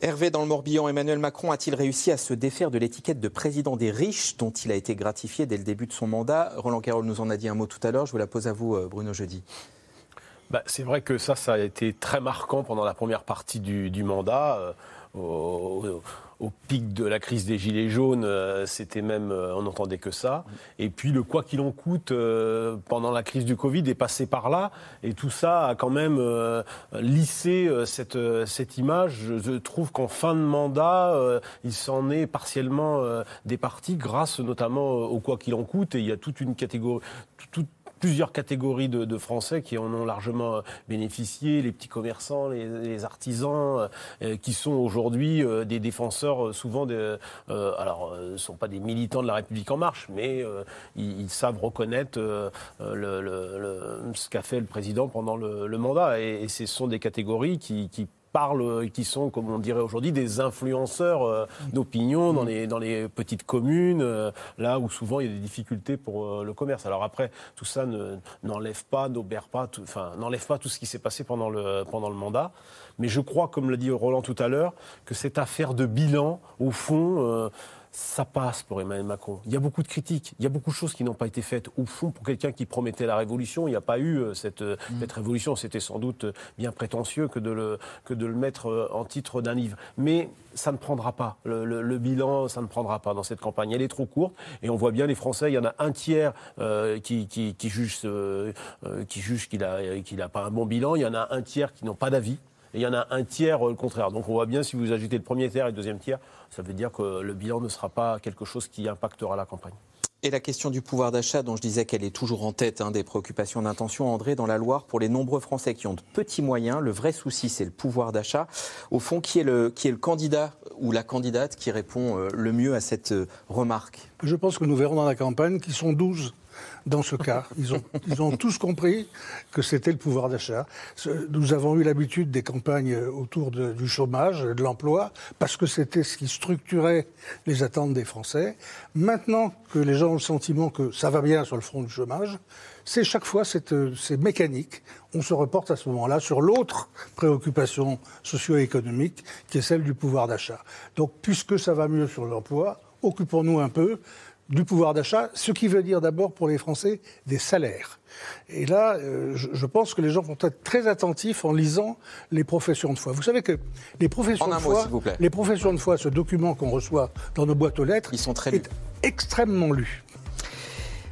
S2: Hervé, dans le Morbihan, Emmanuel Macron a-t-il réussi à se défaire de l'étiquette de président des riches dont il a été gratifié dès le début de son mandat? Roland Carroll nous en a dit un mot tout à l'heure. Je vous la pose à vous, euh, Bruno Jeudi.
S5: Bah, c'est vrai que ça, ça a été très marquant pendant la première partie du, du mandat au, pic de la crise des Gilets jaunes, c'était même, on n'entendait que ça. Et puis le quoi qu'il en coûte pendant la crise du Covid est passé par là. Et tout ça a quand même lissé cette, cette image. Je, trouve qu'en fin de mandat, il s'en est partiellement départi grâce notamment au quoi qu'il en coûte. Et il y a toute une catégorie, plusieurs catégories de, Français qui en ont largement euh, bénéficié, les petits commerçants, les, artisans, euh, qui sont aujourd'hui euh, des défenseurs souvent de, alors, ne sont pas des militants de la République en marche, mais ils, savent reconnaître ce qu'a fait le président pendant le, mandat. Et, ce sont des catégories qui parlent, qui sont, comme on dirait aujourd'hui, des influenceurs euh, d'opinion dans les, dans les petites communes, euh, là où souvent il y a des difficultés pour euh, le commerce. Alors après, tout ça n'enlève pas, n'obère pas, enfin, n'enlève pas tout ce qui s'est passé pendant le, pendant le mandat. Mais je crois, comme l'a dit Roland tout à l'heure, que cette affaire de bilan, au fond, ça passe pour Emmanuel Macron. Il y a beaucoup de critiques, il y a beaucoup de choses qui n'ont pas été faites. Au fond, pour quelqu'un qui promettait la révolution, il n'y a pas eu euh, cette, euh, mm. cette révolution. C'était sans doute bien prétentieux que de le, que de le mettre euh, en titre d'un livre. Mais ça ne prendra pas. Le, bilan, ça ne prendra pas dans cette campagne. Elle est trop courte et on voit bien les Français. Il y en a un tiers qui, qui, qui, juge, qui juge qu'il n'a a pas un bon bilan. Il y en a un tiers qui n'ont pas d'avis. Et il y en a un tiers le contraire. Donc on voit bien si vous ajoutez le premier tiers et le deuxième tiers, ça veut dire que le bilan ne sera pas quelque chose qui impactera la campagne.
S2: Et la question du pouvoir d'achat, dont je disais qu'elle est toujours en tête hein, des préoccupations d'intention, André, dans la Loire, pour les nombreux Français qui ont de petits moyens, le vrai souci, c'est le pouvoir d'achat. Au fond, qui est, le, qui est le candidat ou la candidate qui répond euh, le mieux à cette euh, remarque?
S6: Je pense que nous verrons dans la campagne qui sont 12 dans ce cas. Ils ont, tous compris que c'était le pouvoir d'achat. Nous avons eu l'habitude des campagnes autour du chômage, de l'emploi, parce que c'était ce qui structurait les attentes des Français. Maintenant que les gens ont le sentiment que ça va bien sur le front du chômage, c'est chaque fois c'est mécanique. On se reporte à ce moment-là sur l'autre préoccupation socio-économique qui est celle du pouvoir d'achat. Donc, puisque ça va mieux sur l'emploi, occupons-nous un peu du pouvoir d'achat, ce qui veut dire d'abord pour les Français des salaires. Et là, euh, je, pense que les gens vont être très attentifs en lisant les professions de foi. Vous savez que les professions, de, foi, les professions de foi, ce document qu'on reçoit dans nos boîtes aux lettres,
S2: Ils sont très
S6: est extrêmement lu.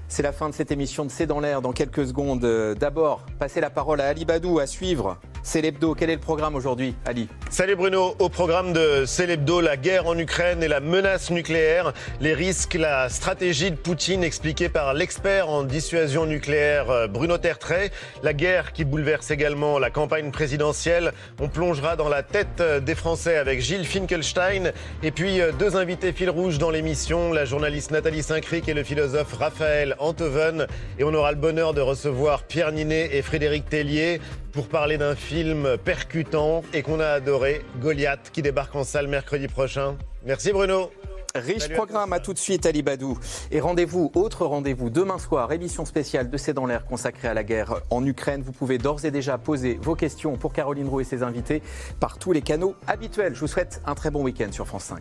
S2: C'est la fin de cette émission de C'est dans l'air dans quelques secondes. D'abord, passer la parole à Ali Badou à suivre c'est l'hebdo. Quel est le programme aujourd'hui, Ali
S32: Salut Bruno. Au programme de C'est l'hebdo, la guerre en Ukraine et la menace nucléaire, les risques, la stratégie de Poutine expliquée par l'expert en dissuasion nucléaire euh, Bruno Tertrais, la guerre qui bouleverse également la campagne présidentielle. On plongera dans la tête euh, des Français avec Gilles Finkelstein et puis euh, deux invités fil rouge dans l'émission, la journaliste Nathalie Saint-Cric et le philosophe Raphaël Antoven. Et on aura le bonheur de recevoir Pierre Ninet et Frédéric Tellier pour parler d'un film percutant et qu'on a adoré, Goliath, qui débarque en salle mercredi prochain. Merci Bruno.
S2: Riche programme, à, tout de suite Ali Badou. Et rendez-vous, autre rendez-vous, demain soir, émission spéciale de C'est dans l'air consacrée à la guerre en Ukraine. Vous pouvez d'ores et déjà poser vos questions pour Caroline Roux et ses invités par tous les canaux habituels. Je vous souhaite un très bon week-end sur France 5.